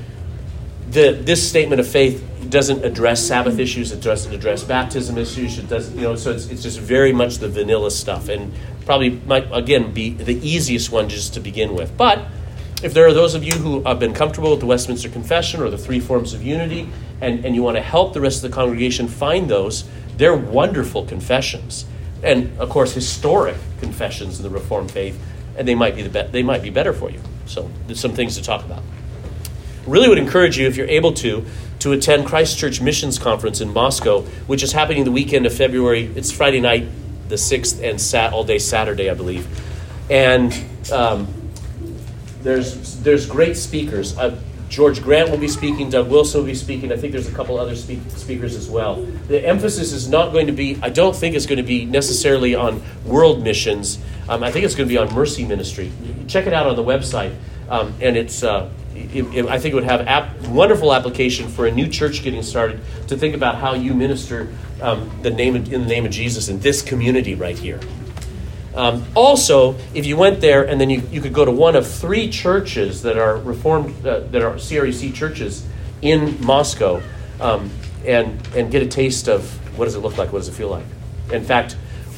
the, this statement of faith doesn't address Sabbath issues. It doesn't address baptism issues. It doesn't, you know, so it's, it's just very much the vanilla stuff, and probably might again be the easiest one just to begin with. But if there are those of you who have been comfortable with the Westminster Confession or the three forms of unity, and, and you want to help the rest of the congregation find those, they're wonderful confessions, and of course historic confessions in the Reformed faith, and they might be the be- they might be better for you. So there's some things to talk about. Really would encourage you if you're able to to attend Christ Church Missions Conference in Moscow, which is happening the weekend of February. It's Friday night, the 6th, and sat all day Saturday, I believe. And um, there's, there's great speakers. Uh, George Grant will be speaking, Doug Wilson will be speaking. I think there's a couple other speak- speakers as well. The emphasis is not going to be, I don't think it's going to be necessarily on world missions. Um, I think it's going to be on mercy ministry. Check it out on the website. Um, and it's, uh, it, it, I think it would have ap- wonderful application for a new church getting started to think about how you minister um, the name of, in the name of Jesus in this community right here. Um, also, if you went there and then you, you could go to one of three churches that are reformed, uh, that are CREC churches in Moscow, um, and and get a taste of what does it look like, what does it feel like. In fact,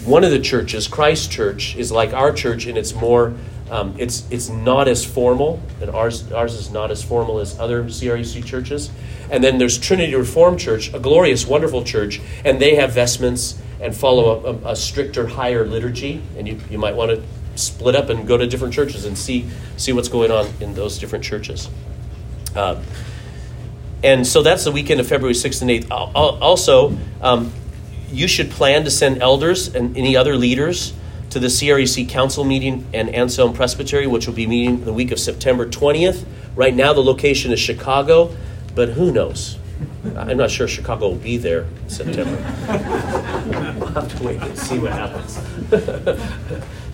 one of the churches, Christ Church, is like our church, and it's more um, it's, it's not as formal, and ours, ours is not as formal as other CREC churches. And then there's Trinity Reformed Church, a glorious, wonderful church, and they have vestments and follow a, a, stricter, higher liturgy. And you, you might want to split up and go to different churches and see, see what's going on in those different churches. Um, and so that's the weekend of February 6th and 8th. Also, um, you should plan to send elders and any other leaders to the CREC Council meeting and Anselm Presbytery, which will be meeting the week of September 20th. Right now, the location is Chicago, but who knows? I'm not sure Chicago will be there in September. we'll have to wait and see what happens.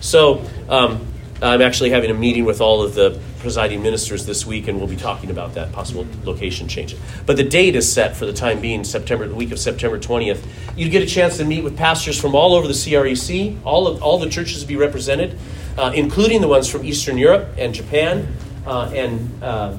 so, um, I'm actually having a meeting with all of the presiding ministers this week, and we'll be talking about that possible location change. But the date is set for the time being, September, the week of September 20th. You get a chance to meet with pastors from all over the CREC. All of all the churches will be represented, uh, including the ones from Eastern Europe and Japan, uh, and. Uh, uh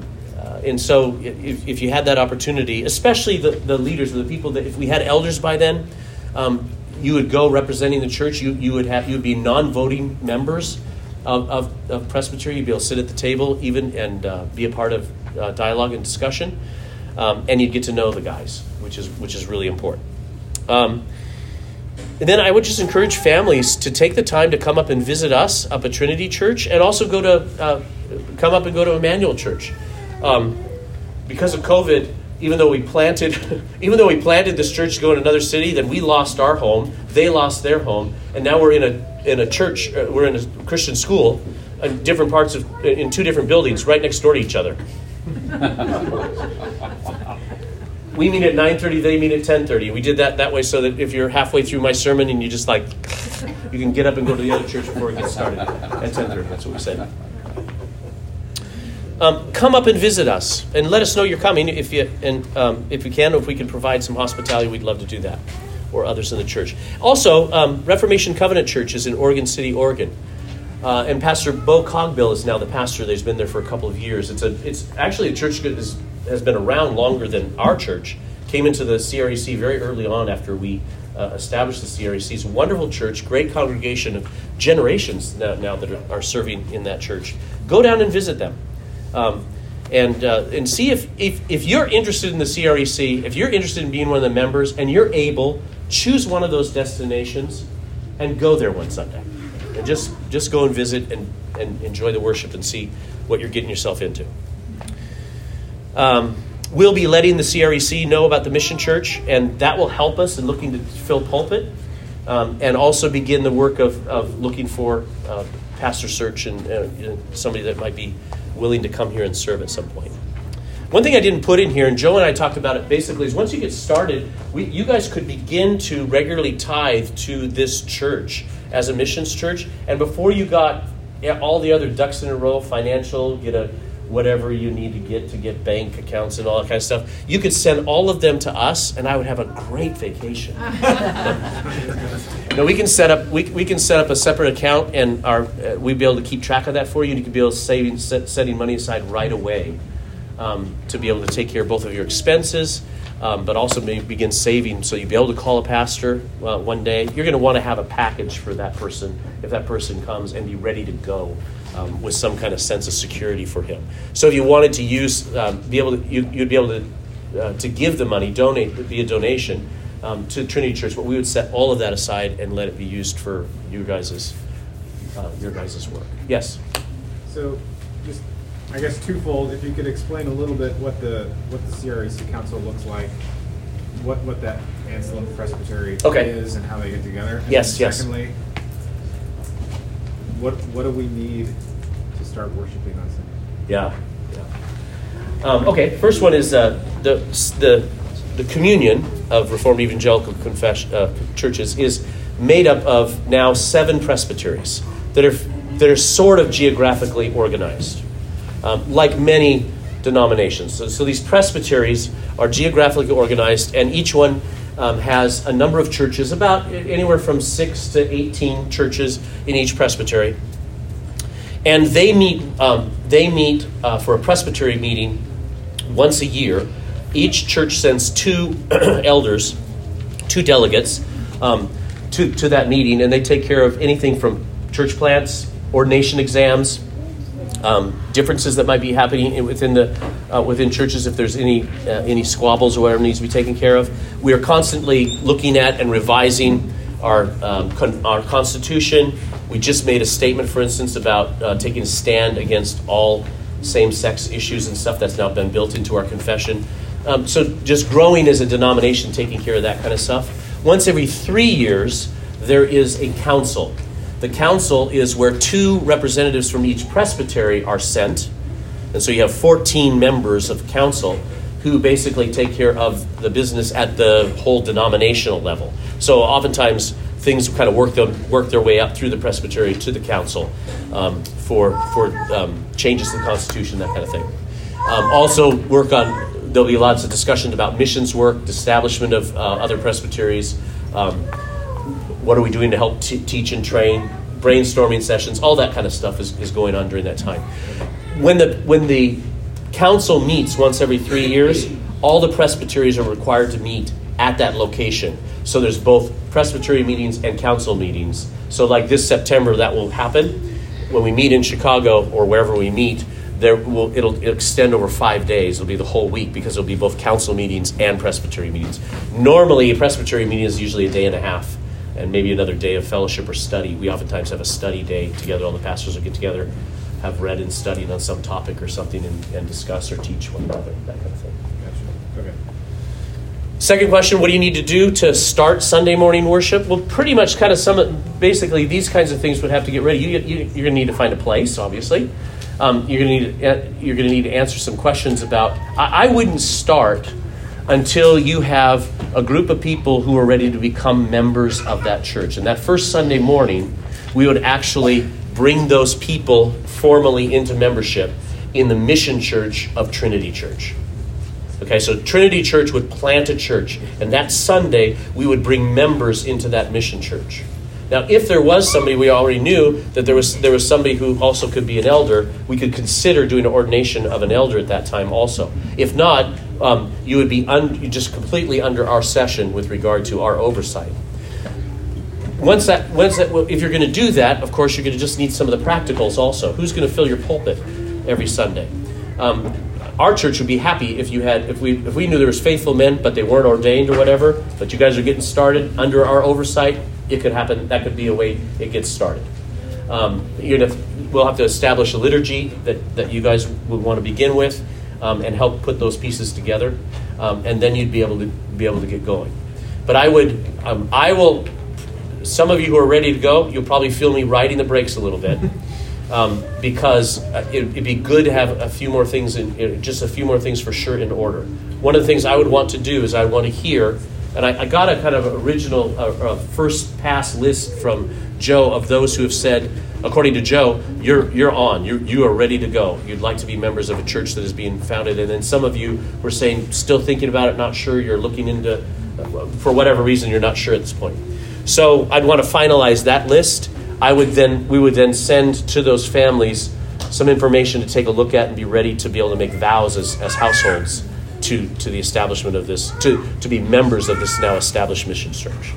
and so, if, if, you had that opportunity, especially the, the leaders, or the people that, if we had elders by then, um, you would go representing the church. You, you would have you would be non-voting members of, of, of presbytery. You'd be able to sit at the table even and uh, be a part of uh, dialogue and discussion, um, and you'd get to know the guys, which is which is really important. Um, and then I would just encourage families to take the time to come up and visit us up at Trinity Church, and also go to uh, come up and go to Emmanuel Church. Um, because of COVID, even though we planted, even though we planted this church to go in another city, then we lost our home. They lost their home, and now we're in a in a church, uh, we're in a Christian school in different parts of, in two different buildings right next door to each other. we meet at 9.30 they meet at 10.30 we did that that way so that if you're halfway through my sermon and you just like you can get up and go to the other church before it gets started at 10.30 that's what we said um, come up and visit us and let us know you're coming if you and um, if we can if we can provide some hospitality we'd love to do that or others in the church. Also, um, Reformation Covenant Church is in Oregon City, Oregon. Uh, and Pastor Bo Cogbill is now the pastor. He's been there for a couple of years. It's a, it's actually a church that is, has been around longer than our church. Came into the CREC very early on after we uh, established the CREC. It's a wonderful church, great congregation of generations now, now that are, are serving in that church. Go down and visit them. Um, and, uh, and see if, if, if you're interested in the CREC, if you're interested in being one of the members, and you're able, choose one of those destinations and go there one Sunday. And just, just go and visit and, and enjoy the worship and see what you're getting yourself into. Um, we'll be letting the CREC know about the Mission Church, and that will help us in looking to fill pulpit um, and also begin the work of, of looking for uh, pastor search and uh, somebody that might be willing to come here and serve at some point. One thing I didn't put in here, and Joe and I talked about it basically, is once you get started, we, you guys could begin to regularly tithe to this church as a missions church. And before you got all the other ducks in a row, financial, get a whatever you need to get to get bank accounts and all that kind of stuff, you could send all of them to us, and I would have a great vacation. you know, we can set up we, we can set up a separate account, and our uh, we'd be able to keep track of that for you. And you could be able to saving set, setting money aside right away um, to be able to take care of both of your expenses. Um, but also maybe begin saving so you'll be able to call a pastor uh, one day. You're going to want to have a package for that person if that person comes and be ready to go um, with some kind of sense of security for him. So if you wanted to use, um, be able to, you, would be able to, uh, to give the money, donate via donation um, to Trinity Church, but we would set all of that aside and let it be used for you guys' uh, your guys' work. Yes. So, just I guess twofold. If you could explain a little bit what the what the CREC Council looks like, what what that Anselm Presbytery okay. is, and how they get together. And yes. Yes. What what do we need to start worshiping on Sunday? Yeah. yeah. Um, okay. First one is uh, the the the communion of Reformed Evangelical confession uh, churches is made up of now seven presbyteries that are that are sort of geographically organized, um, like many denominations. So, so these presbyteries are geographically organized, and each one um, has a number of churches, about anywhere from six to 18 churches in each presbytery. And they meet, um, they meet uh, for a presbytery meeting once a year. Each church sends two elders, two delegates, um, to, to that meeting, and they take care of anything from church plants, ordination exams, um, differences that might be happening within the uh, within churches if there's any uh, any squabbles or whatever needs to be taken care of. We are constantly looking at and revising our um, con- our constitution. We just made a statement, for instance, about uh, taking a stand against all same-sex issues and stuff that's now been built into our confession. Um, so just growing as a denomination, taking care of that kind of stuff. Once every three years, there is a council the council is where two representatives from each presbytery are sent. And so you have 14 members of council who basically take care of the business at the whole denominational level. So oftentimes things kind of work, them, work their way up through the presbytery to the council um, for, for um, changes to the Constitution, that kind of thing. Um, also, work on, there'll be lots of discussion about missions work, establishment of uh, other presbyteries. Um, what are we doing to help t- teach and train, brainstorming sessions, all that kind of stuff is, is going on during that time. When the, when the council meets once every three years, all the presbyteries are required to meet at that location. So there's both presbytery meetings and council meetings. So, like this September, that will happen. When we meet in Chicago or wherever we meet, there will it'll, it'll, extend over five days. It'll be the whole week because it'll be both council meetings and presbytery meetings. Normally, a presbytery meeting is usually a day and a half and maybe another day of fellowship or study. We oftentimes have a study day together. All the pastors will get together, have read and studied on some topic or something, and, and discuss or teach one another, that kind of thing. Gotcha. Okay. Second question What do you need to do to start Sunday morning worship? Well, pretty much kind of some, basically, these kinds of things would have to get ready. You, you, you're going to need to find a place, obviously. Um, you're going to need to, you're going to need to answer some questions about. I, I wouldn't start until you have a group of people who are ready to become members of that church. And that first Sunday morning, we would actually bring those people formally into membership in the mission church of Trinity Church. Okay, so Trinity Church would plant a church, and that Sunday we would bring members into that mission church. Now, if there was somebody we already knew that there was there was somebody who also could be an elder, we could consider doing an ordination of an elder at that time also. If not, um, you would be un, just completely under our session with regard to our oversight. Once that, once that, if you're going to do that, of course, you're going to just need some of the practicals also. Who's going to fill your pulpit every Sunday? Um, our church would be happy if you had if we if we knew there was faithful men but they weren't ordained or whatever but you guys are getting started under our oversight it could happen that could be a way it gets started um, gonna, we'll have to establish a liturgy that, that you guys would want to begin with um, and help put those pieces together um, and then you'd be able to be able to get going but i would um, i will some of you who are ready to go you'll probably feel me riding the brakes a little bit um, because uh, it, would be good to have a few more things, in, just a few more things for sure in order. One of the things I would want to do is I want to hear, and I, I got a kind of original uh, uh, first pass list from Joe of those who have said, according to Joe, you're you're on, you you are ready to go. You'd like to be members of a church that is being founded, and then some of you were saying, still thinking about it, not sure. You're looking into, uh, for whatever reason, you're not sure at this point. So I'd want to finalize that list I would then we would then send to those families some information to take a look at and be ready to be able to make vows as, as households to, to the establishment of this to, to be members of this now established mission church.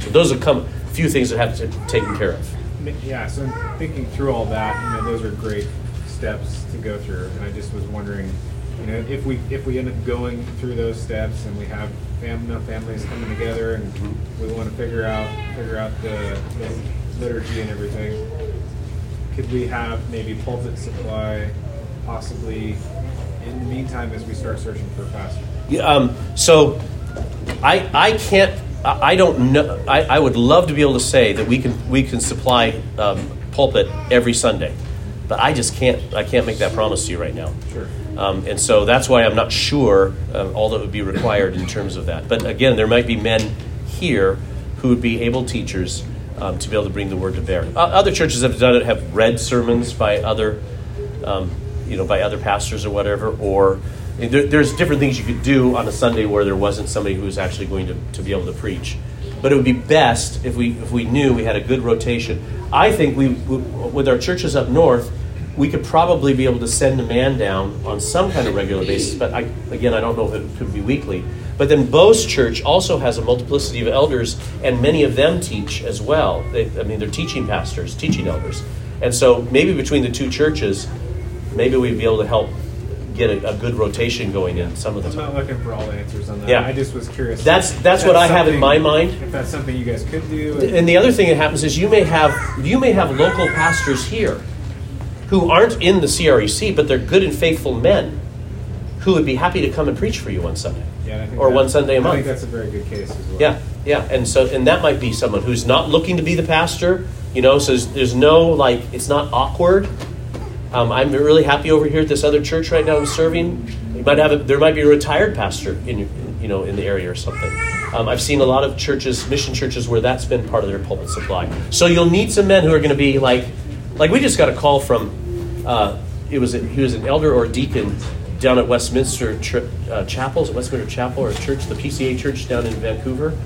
So those are come a few things that have to be taken care of. Yeah, so I'm thinking through all that, you know, those are great steps to go through, and I just was wondering, you know, if we if we end up going through those steps and we have fam- enough families coming together and we want to figure out figure out the, the liturgy and everything, could we have maybe pulpit supply possibly in the meantime as we start searching for a pastor? Yeah, um, so I, I can't I don't know I, I would love to be able to say that we can we can supply um, pulpit every Sunday but I just can't I can't make that promise to you right now Sure. Um, and so that's why I'm not sure uh, all that would be required in terms of that but again there might be men here who would be able teachers um, to be able to bring the word to bear. Other churches have done it, have read sermons by other, um, you know, by other pastors or whatever. Or there, there's different things you could do on a Sunday where there wasn't somebody who was actually going to, to be able to preach. But it would be best if we if we knew we had a good rotation. I think we with our churches up north, we could probably be able to send a man down on some kind of regular basis. But I, again, I don't know if it could be weekly but then Bo's church also has a multiplicity of elders, and many of them teach as well. They, I mean, they're teaching pastors, teaching elders. And so maybe between the two churches, maybe we'd be able to help get a, a good rotation going in some of the I'm time. not looking for all the answers on that. Yeah. I just was curious. That's if that's what I have in my mind. If that's something you guys could do. And the other thing that happens is you may have you may have local pastors here who aren't in the CREC, but they're good and faithful men who would be happy to come and preach for you one Sunday. Yeah, I think or that- one Sunday a month. I think that's a very good case as well. Yeah, yeah, and so and that might be someone who's not looking to be the pastor, you know. So there's, there's no like it's not awkward. Um, I'm really happy over here at this other church right now. I'm serving. You might have a, there might be a retired pastor in you know in the area or something. Um, I've seen a lot of churches, mission churches, where that's been part of their pulpit supply. So you'll need some men who are going to be like, like we just got a call from. Uh, it was a, he was an elder or deacon down at Westminster Ch- uh, Chapel, Westminster Chapel or church, the PCA church down in Vancouver.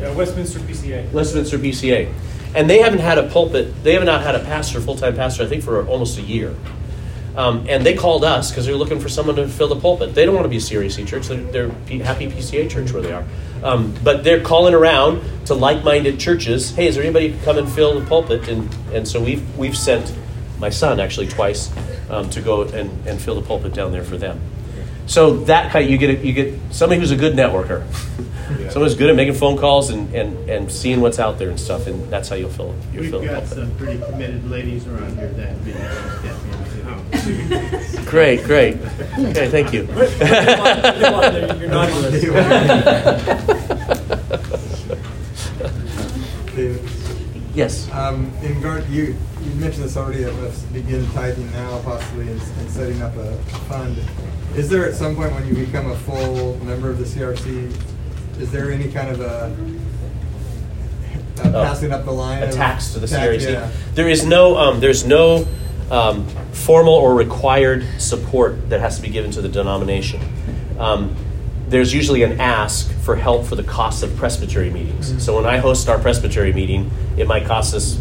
Uh, Westminster PCA. Westminster PCA, And they haven't had a pulpit, they have not had a pastor, full time pastor, I think, for almost a year. Um, and they called us because they're looking for someone to fill the pulpit. They don't want to be a CREC church, they're, they're P- happy PCA church where they are. Um, but they're calling around to like minded churches hey, is there anybody who can come and fill the pulpit? And, and so we've, we've sent my son actually twice um, to go and, and fill the pulpit down there for them. So that kind, you get a, you get somebody who's a good networker, Yeah. someone who's good at making phone calls and, and, and seeing what's out there and stuff, and that's how you'll fill you'll We've fill the got some pretty committed ladies around here that Great, great. Okay, thank you. You're not David, yes. um, in regard, you, you mentioned this already, of us begin tithing now possibly and, and setting up a fund. Is there at some point when you become a full member of the CREC, is there any kind of a, a Oh, passing up the line? a tax to the tax, CREC. yeah. There is no um, there's no um, formal or required support that has to be given to the denomination. um, there's usually an ask for help for the cost of presbytery meetings. So when I host our presbytery meeting, it might cost us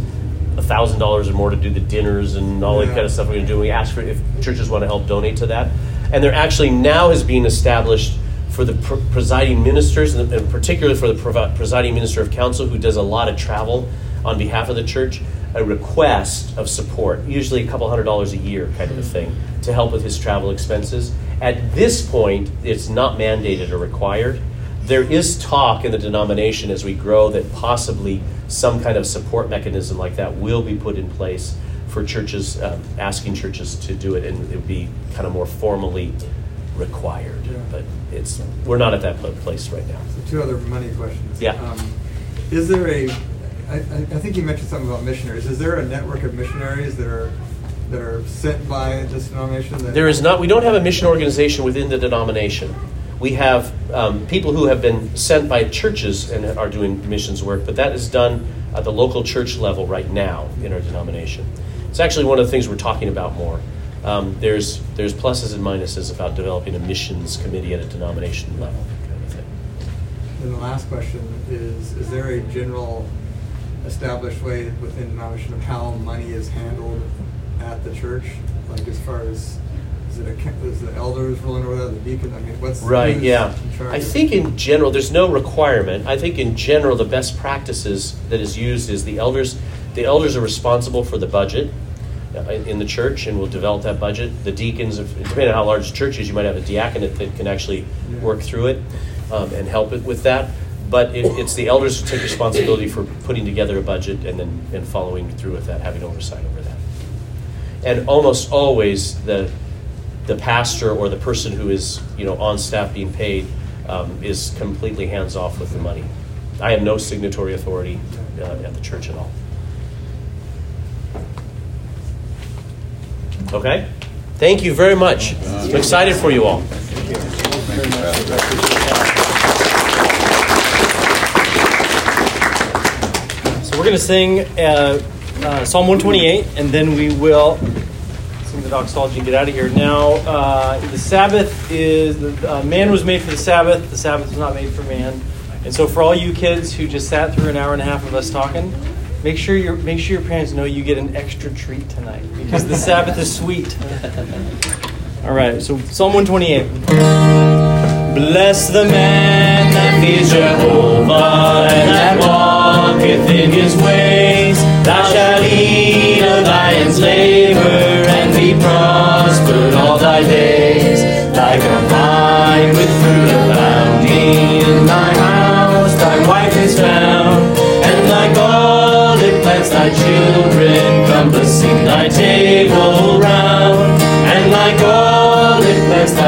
thousand dollars or more to do the dinners and all that kind of stuff we're going to do. We ask for if churches want to help donate to that, and there actually now is being established for the pr- presiding ministers, and and particularly for the presiding minister of council, who does a lot of travel on behalf of the church, a request of support, usually a couple hundred dollars a year, kind of a thing, to help with his travel expenses. At this point, it's not mandated or required. There is talk in the denomination as we grow that possibly some kind of support mechanism like that will be put in place for churches, um, asking churches to do it, and it would be kind of more formally required. Yeah. But it's we're not at that place right now. So two other money questions. Yeah. Um, Is there a, I, I think you mentioned something about missionaries. Is there a network of missionaries that are, that are sent by this denomination? There is not. We don't have a mission organization within the denomination. We have um, people who have been sent by churches and are doing missions work, but that is done at the local church level right now in our denomination. It's actually one of the things we're talking about more. Um, there's there's pluses and minuses about developing a missions committee at a denomination level. Kind of thing. Then the last question is, is there a general established way within the denomination of how money is handled at the church? Like as far as, is it a, is the elders ruling over that, the deacon, I mean, what's? Right, yeah. I think in general, there's no requirement. I think in general, the best practices that is used is the elders, the elders are responsible for the budget uh, in the church and will develop that budget. The deacons, depending on how large the church is, you might have a diaconate that can actually Yeah. work through it um, and help it with that. But it, it's the elders who take responsibility for putting together a budget and then and following through with that, having oversight over that. And almost always the the pastor or the person who is you know on staff being paid um, is completely hands off with the money. I have no signatory authority uh, at the church at all. Okay, thank you very much. I'm excited for you all. We're going to sing uh, uh, Psalm 128, and then we will sing the doxology and get out of here. Now, uh, the Sabbath is uh, man was made for the Sabbath. The Sabbath was not made for man. And so, for all you kids who just sat through an hour and a half of us talking, make sure your make sure your parents know you get an extra treat tonight because the Sabbath is sweet. All right, so Psalm 128. Bless the man that fears Jehovah and that walketh in his ways. Thou shalt eat of thy enslavor and be prospered all thy days.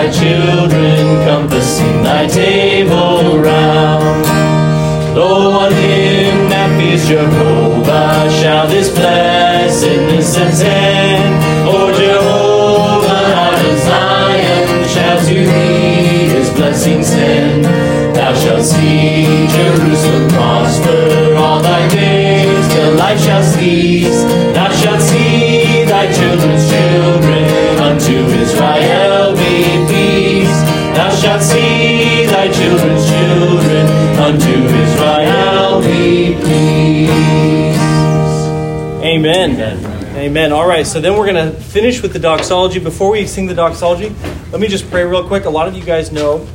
Thy children compassing thy table round. Lo, on him that fears Jehovah shall this blessedness attend. O Jehovah out of Zion shall to thee his blessing send. Thou shalt see Jerusalem prosper all thy days till life shall cease. Thou shalt see thy children's children unto Israel see thy children's children unto Israel be peace. Amen. Amen. All right, so then we're going to finish with the doxology. Before we sing the doxology, let me just pray real quick. A lot of you guys know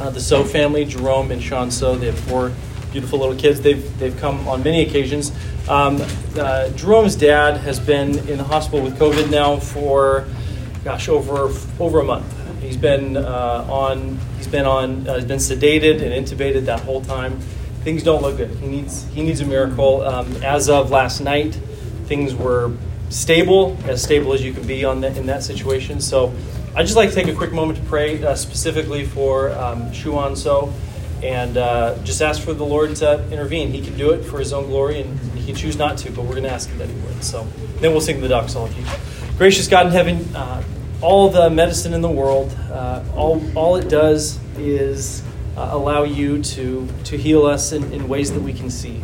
uh, the So family, Jerome and Sean So. They have four beautiful little kids. They've, they've come on many occasions. Um, uh, Jerome's dad has been in the hospital with COVID now for, gosh, over over a month. He's been uh, on. He's been on. Uh, he's been sedated and intubated that whole time. Things don't look good. He needs. He needs a miracle. Um, as of last night, things were stable, as stable as you can be on that, in that situation. So, I'd just like to take a quick moment to pray uh, specifically for um, Shuan So, and uh, just ask for the Lord to intervene. He can do it for His own glory, and He can choose not to, but we're going to ask Him that He would. So, then we'll sing the doxology. Gracious God in heaven, uh, all the medicine in the world, uh, all, all it does is uh, allow you to, to heal us in, in ways that we can see.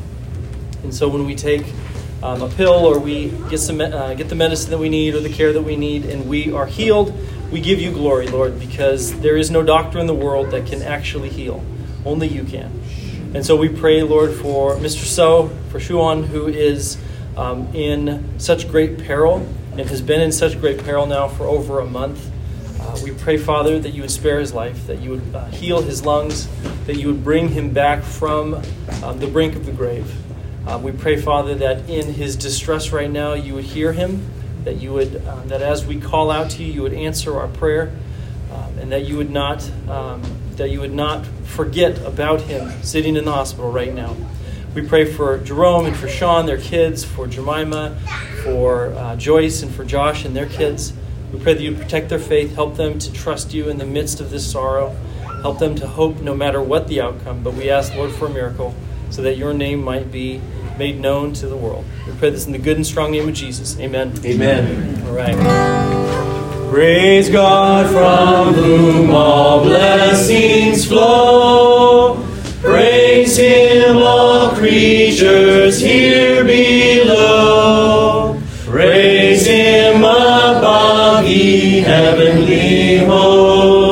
And so when we take um, a pill or we get some uh, get the medicine that we need or the care that we need, and we are healed, we give you glory, Lord, because there is no doctor in the world that can actually heal. Only you can. And so we pray, Lord, for Mr. So, for Shuan, who is um, in such great peril and has been in such great peril now for over a month. Uh, we pray, Father, that you would spare his life, that you would uh, heal his lungs, that you would bring him back from um, the brink of the grave. Uh, we pray, Father, that in his distress right now, you would hear him, that you would, uh, that as we call out to you, you would answer our prayer, um, and that you would not, um, that you would not forget about him sitting in the hospital right now. We pray for Jerome and for Sean, their kids, for Jemima, for uh, Joyce, and for Josh and their kids. We pray that you protect their faith, help them to trust you in the midst of this sorrow, help them to hope no matter what the outcome. But we ask, Lord, for a miracle so that your name might be made known to the world. We pray this in the good and strong name of Jesus. Amen. Amen. All right. Praise God from whom all blessings flow. Praise Him, all creatures here below. Praise Him above, ye heavenly hosts.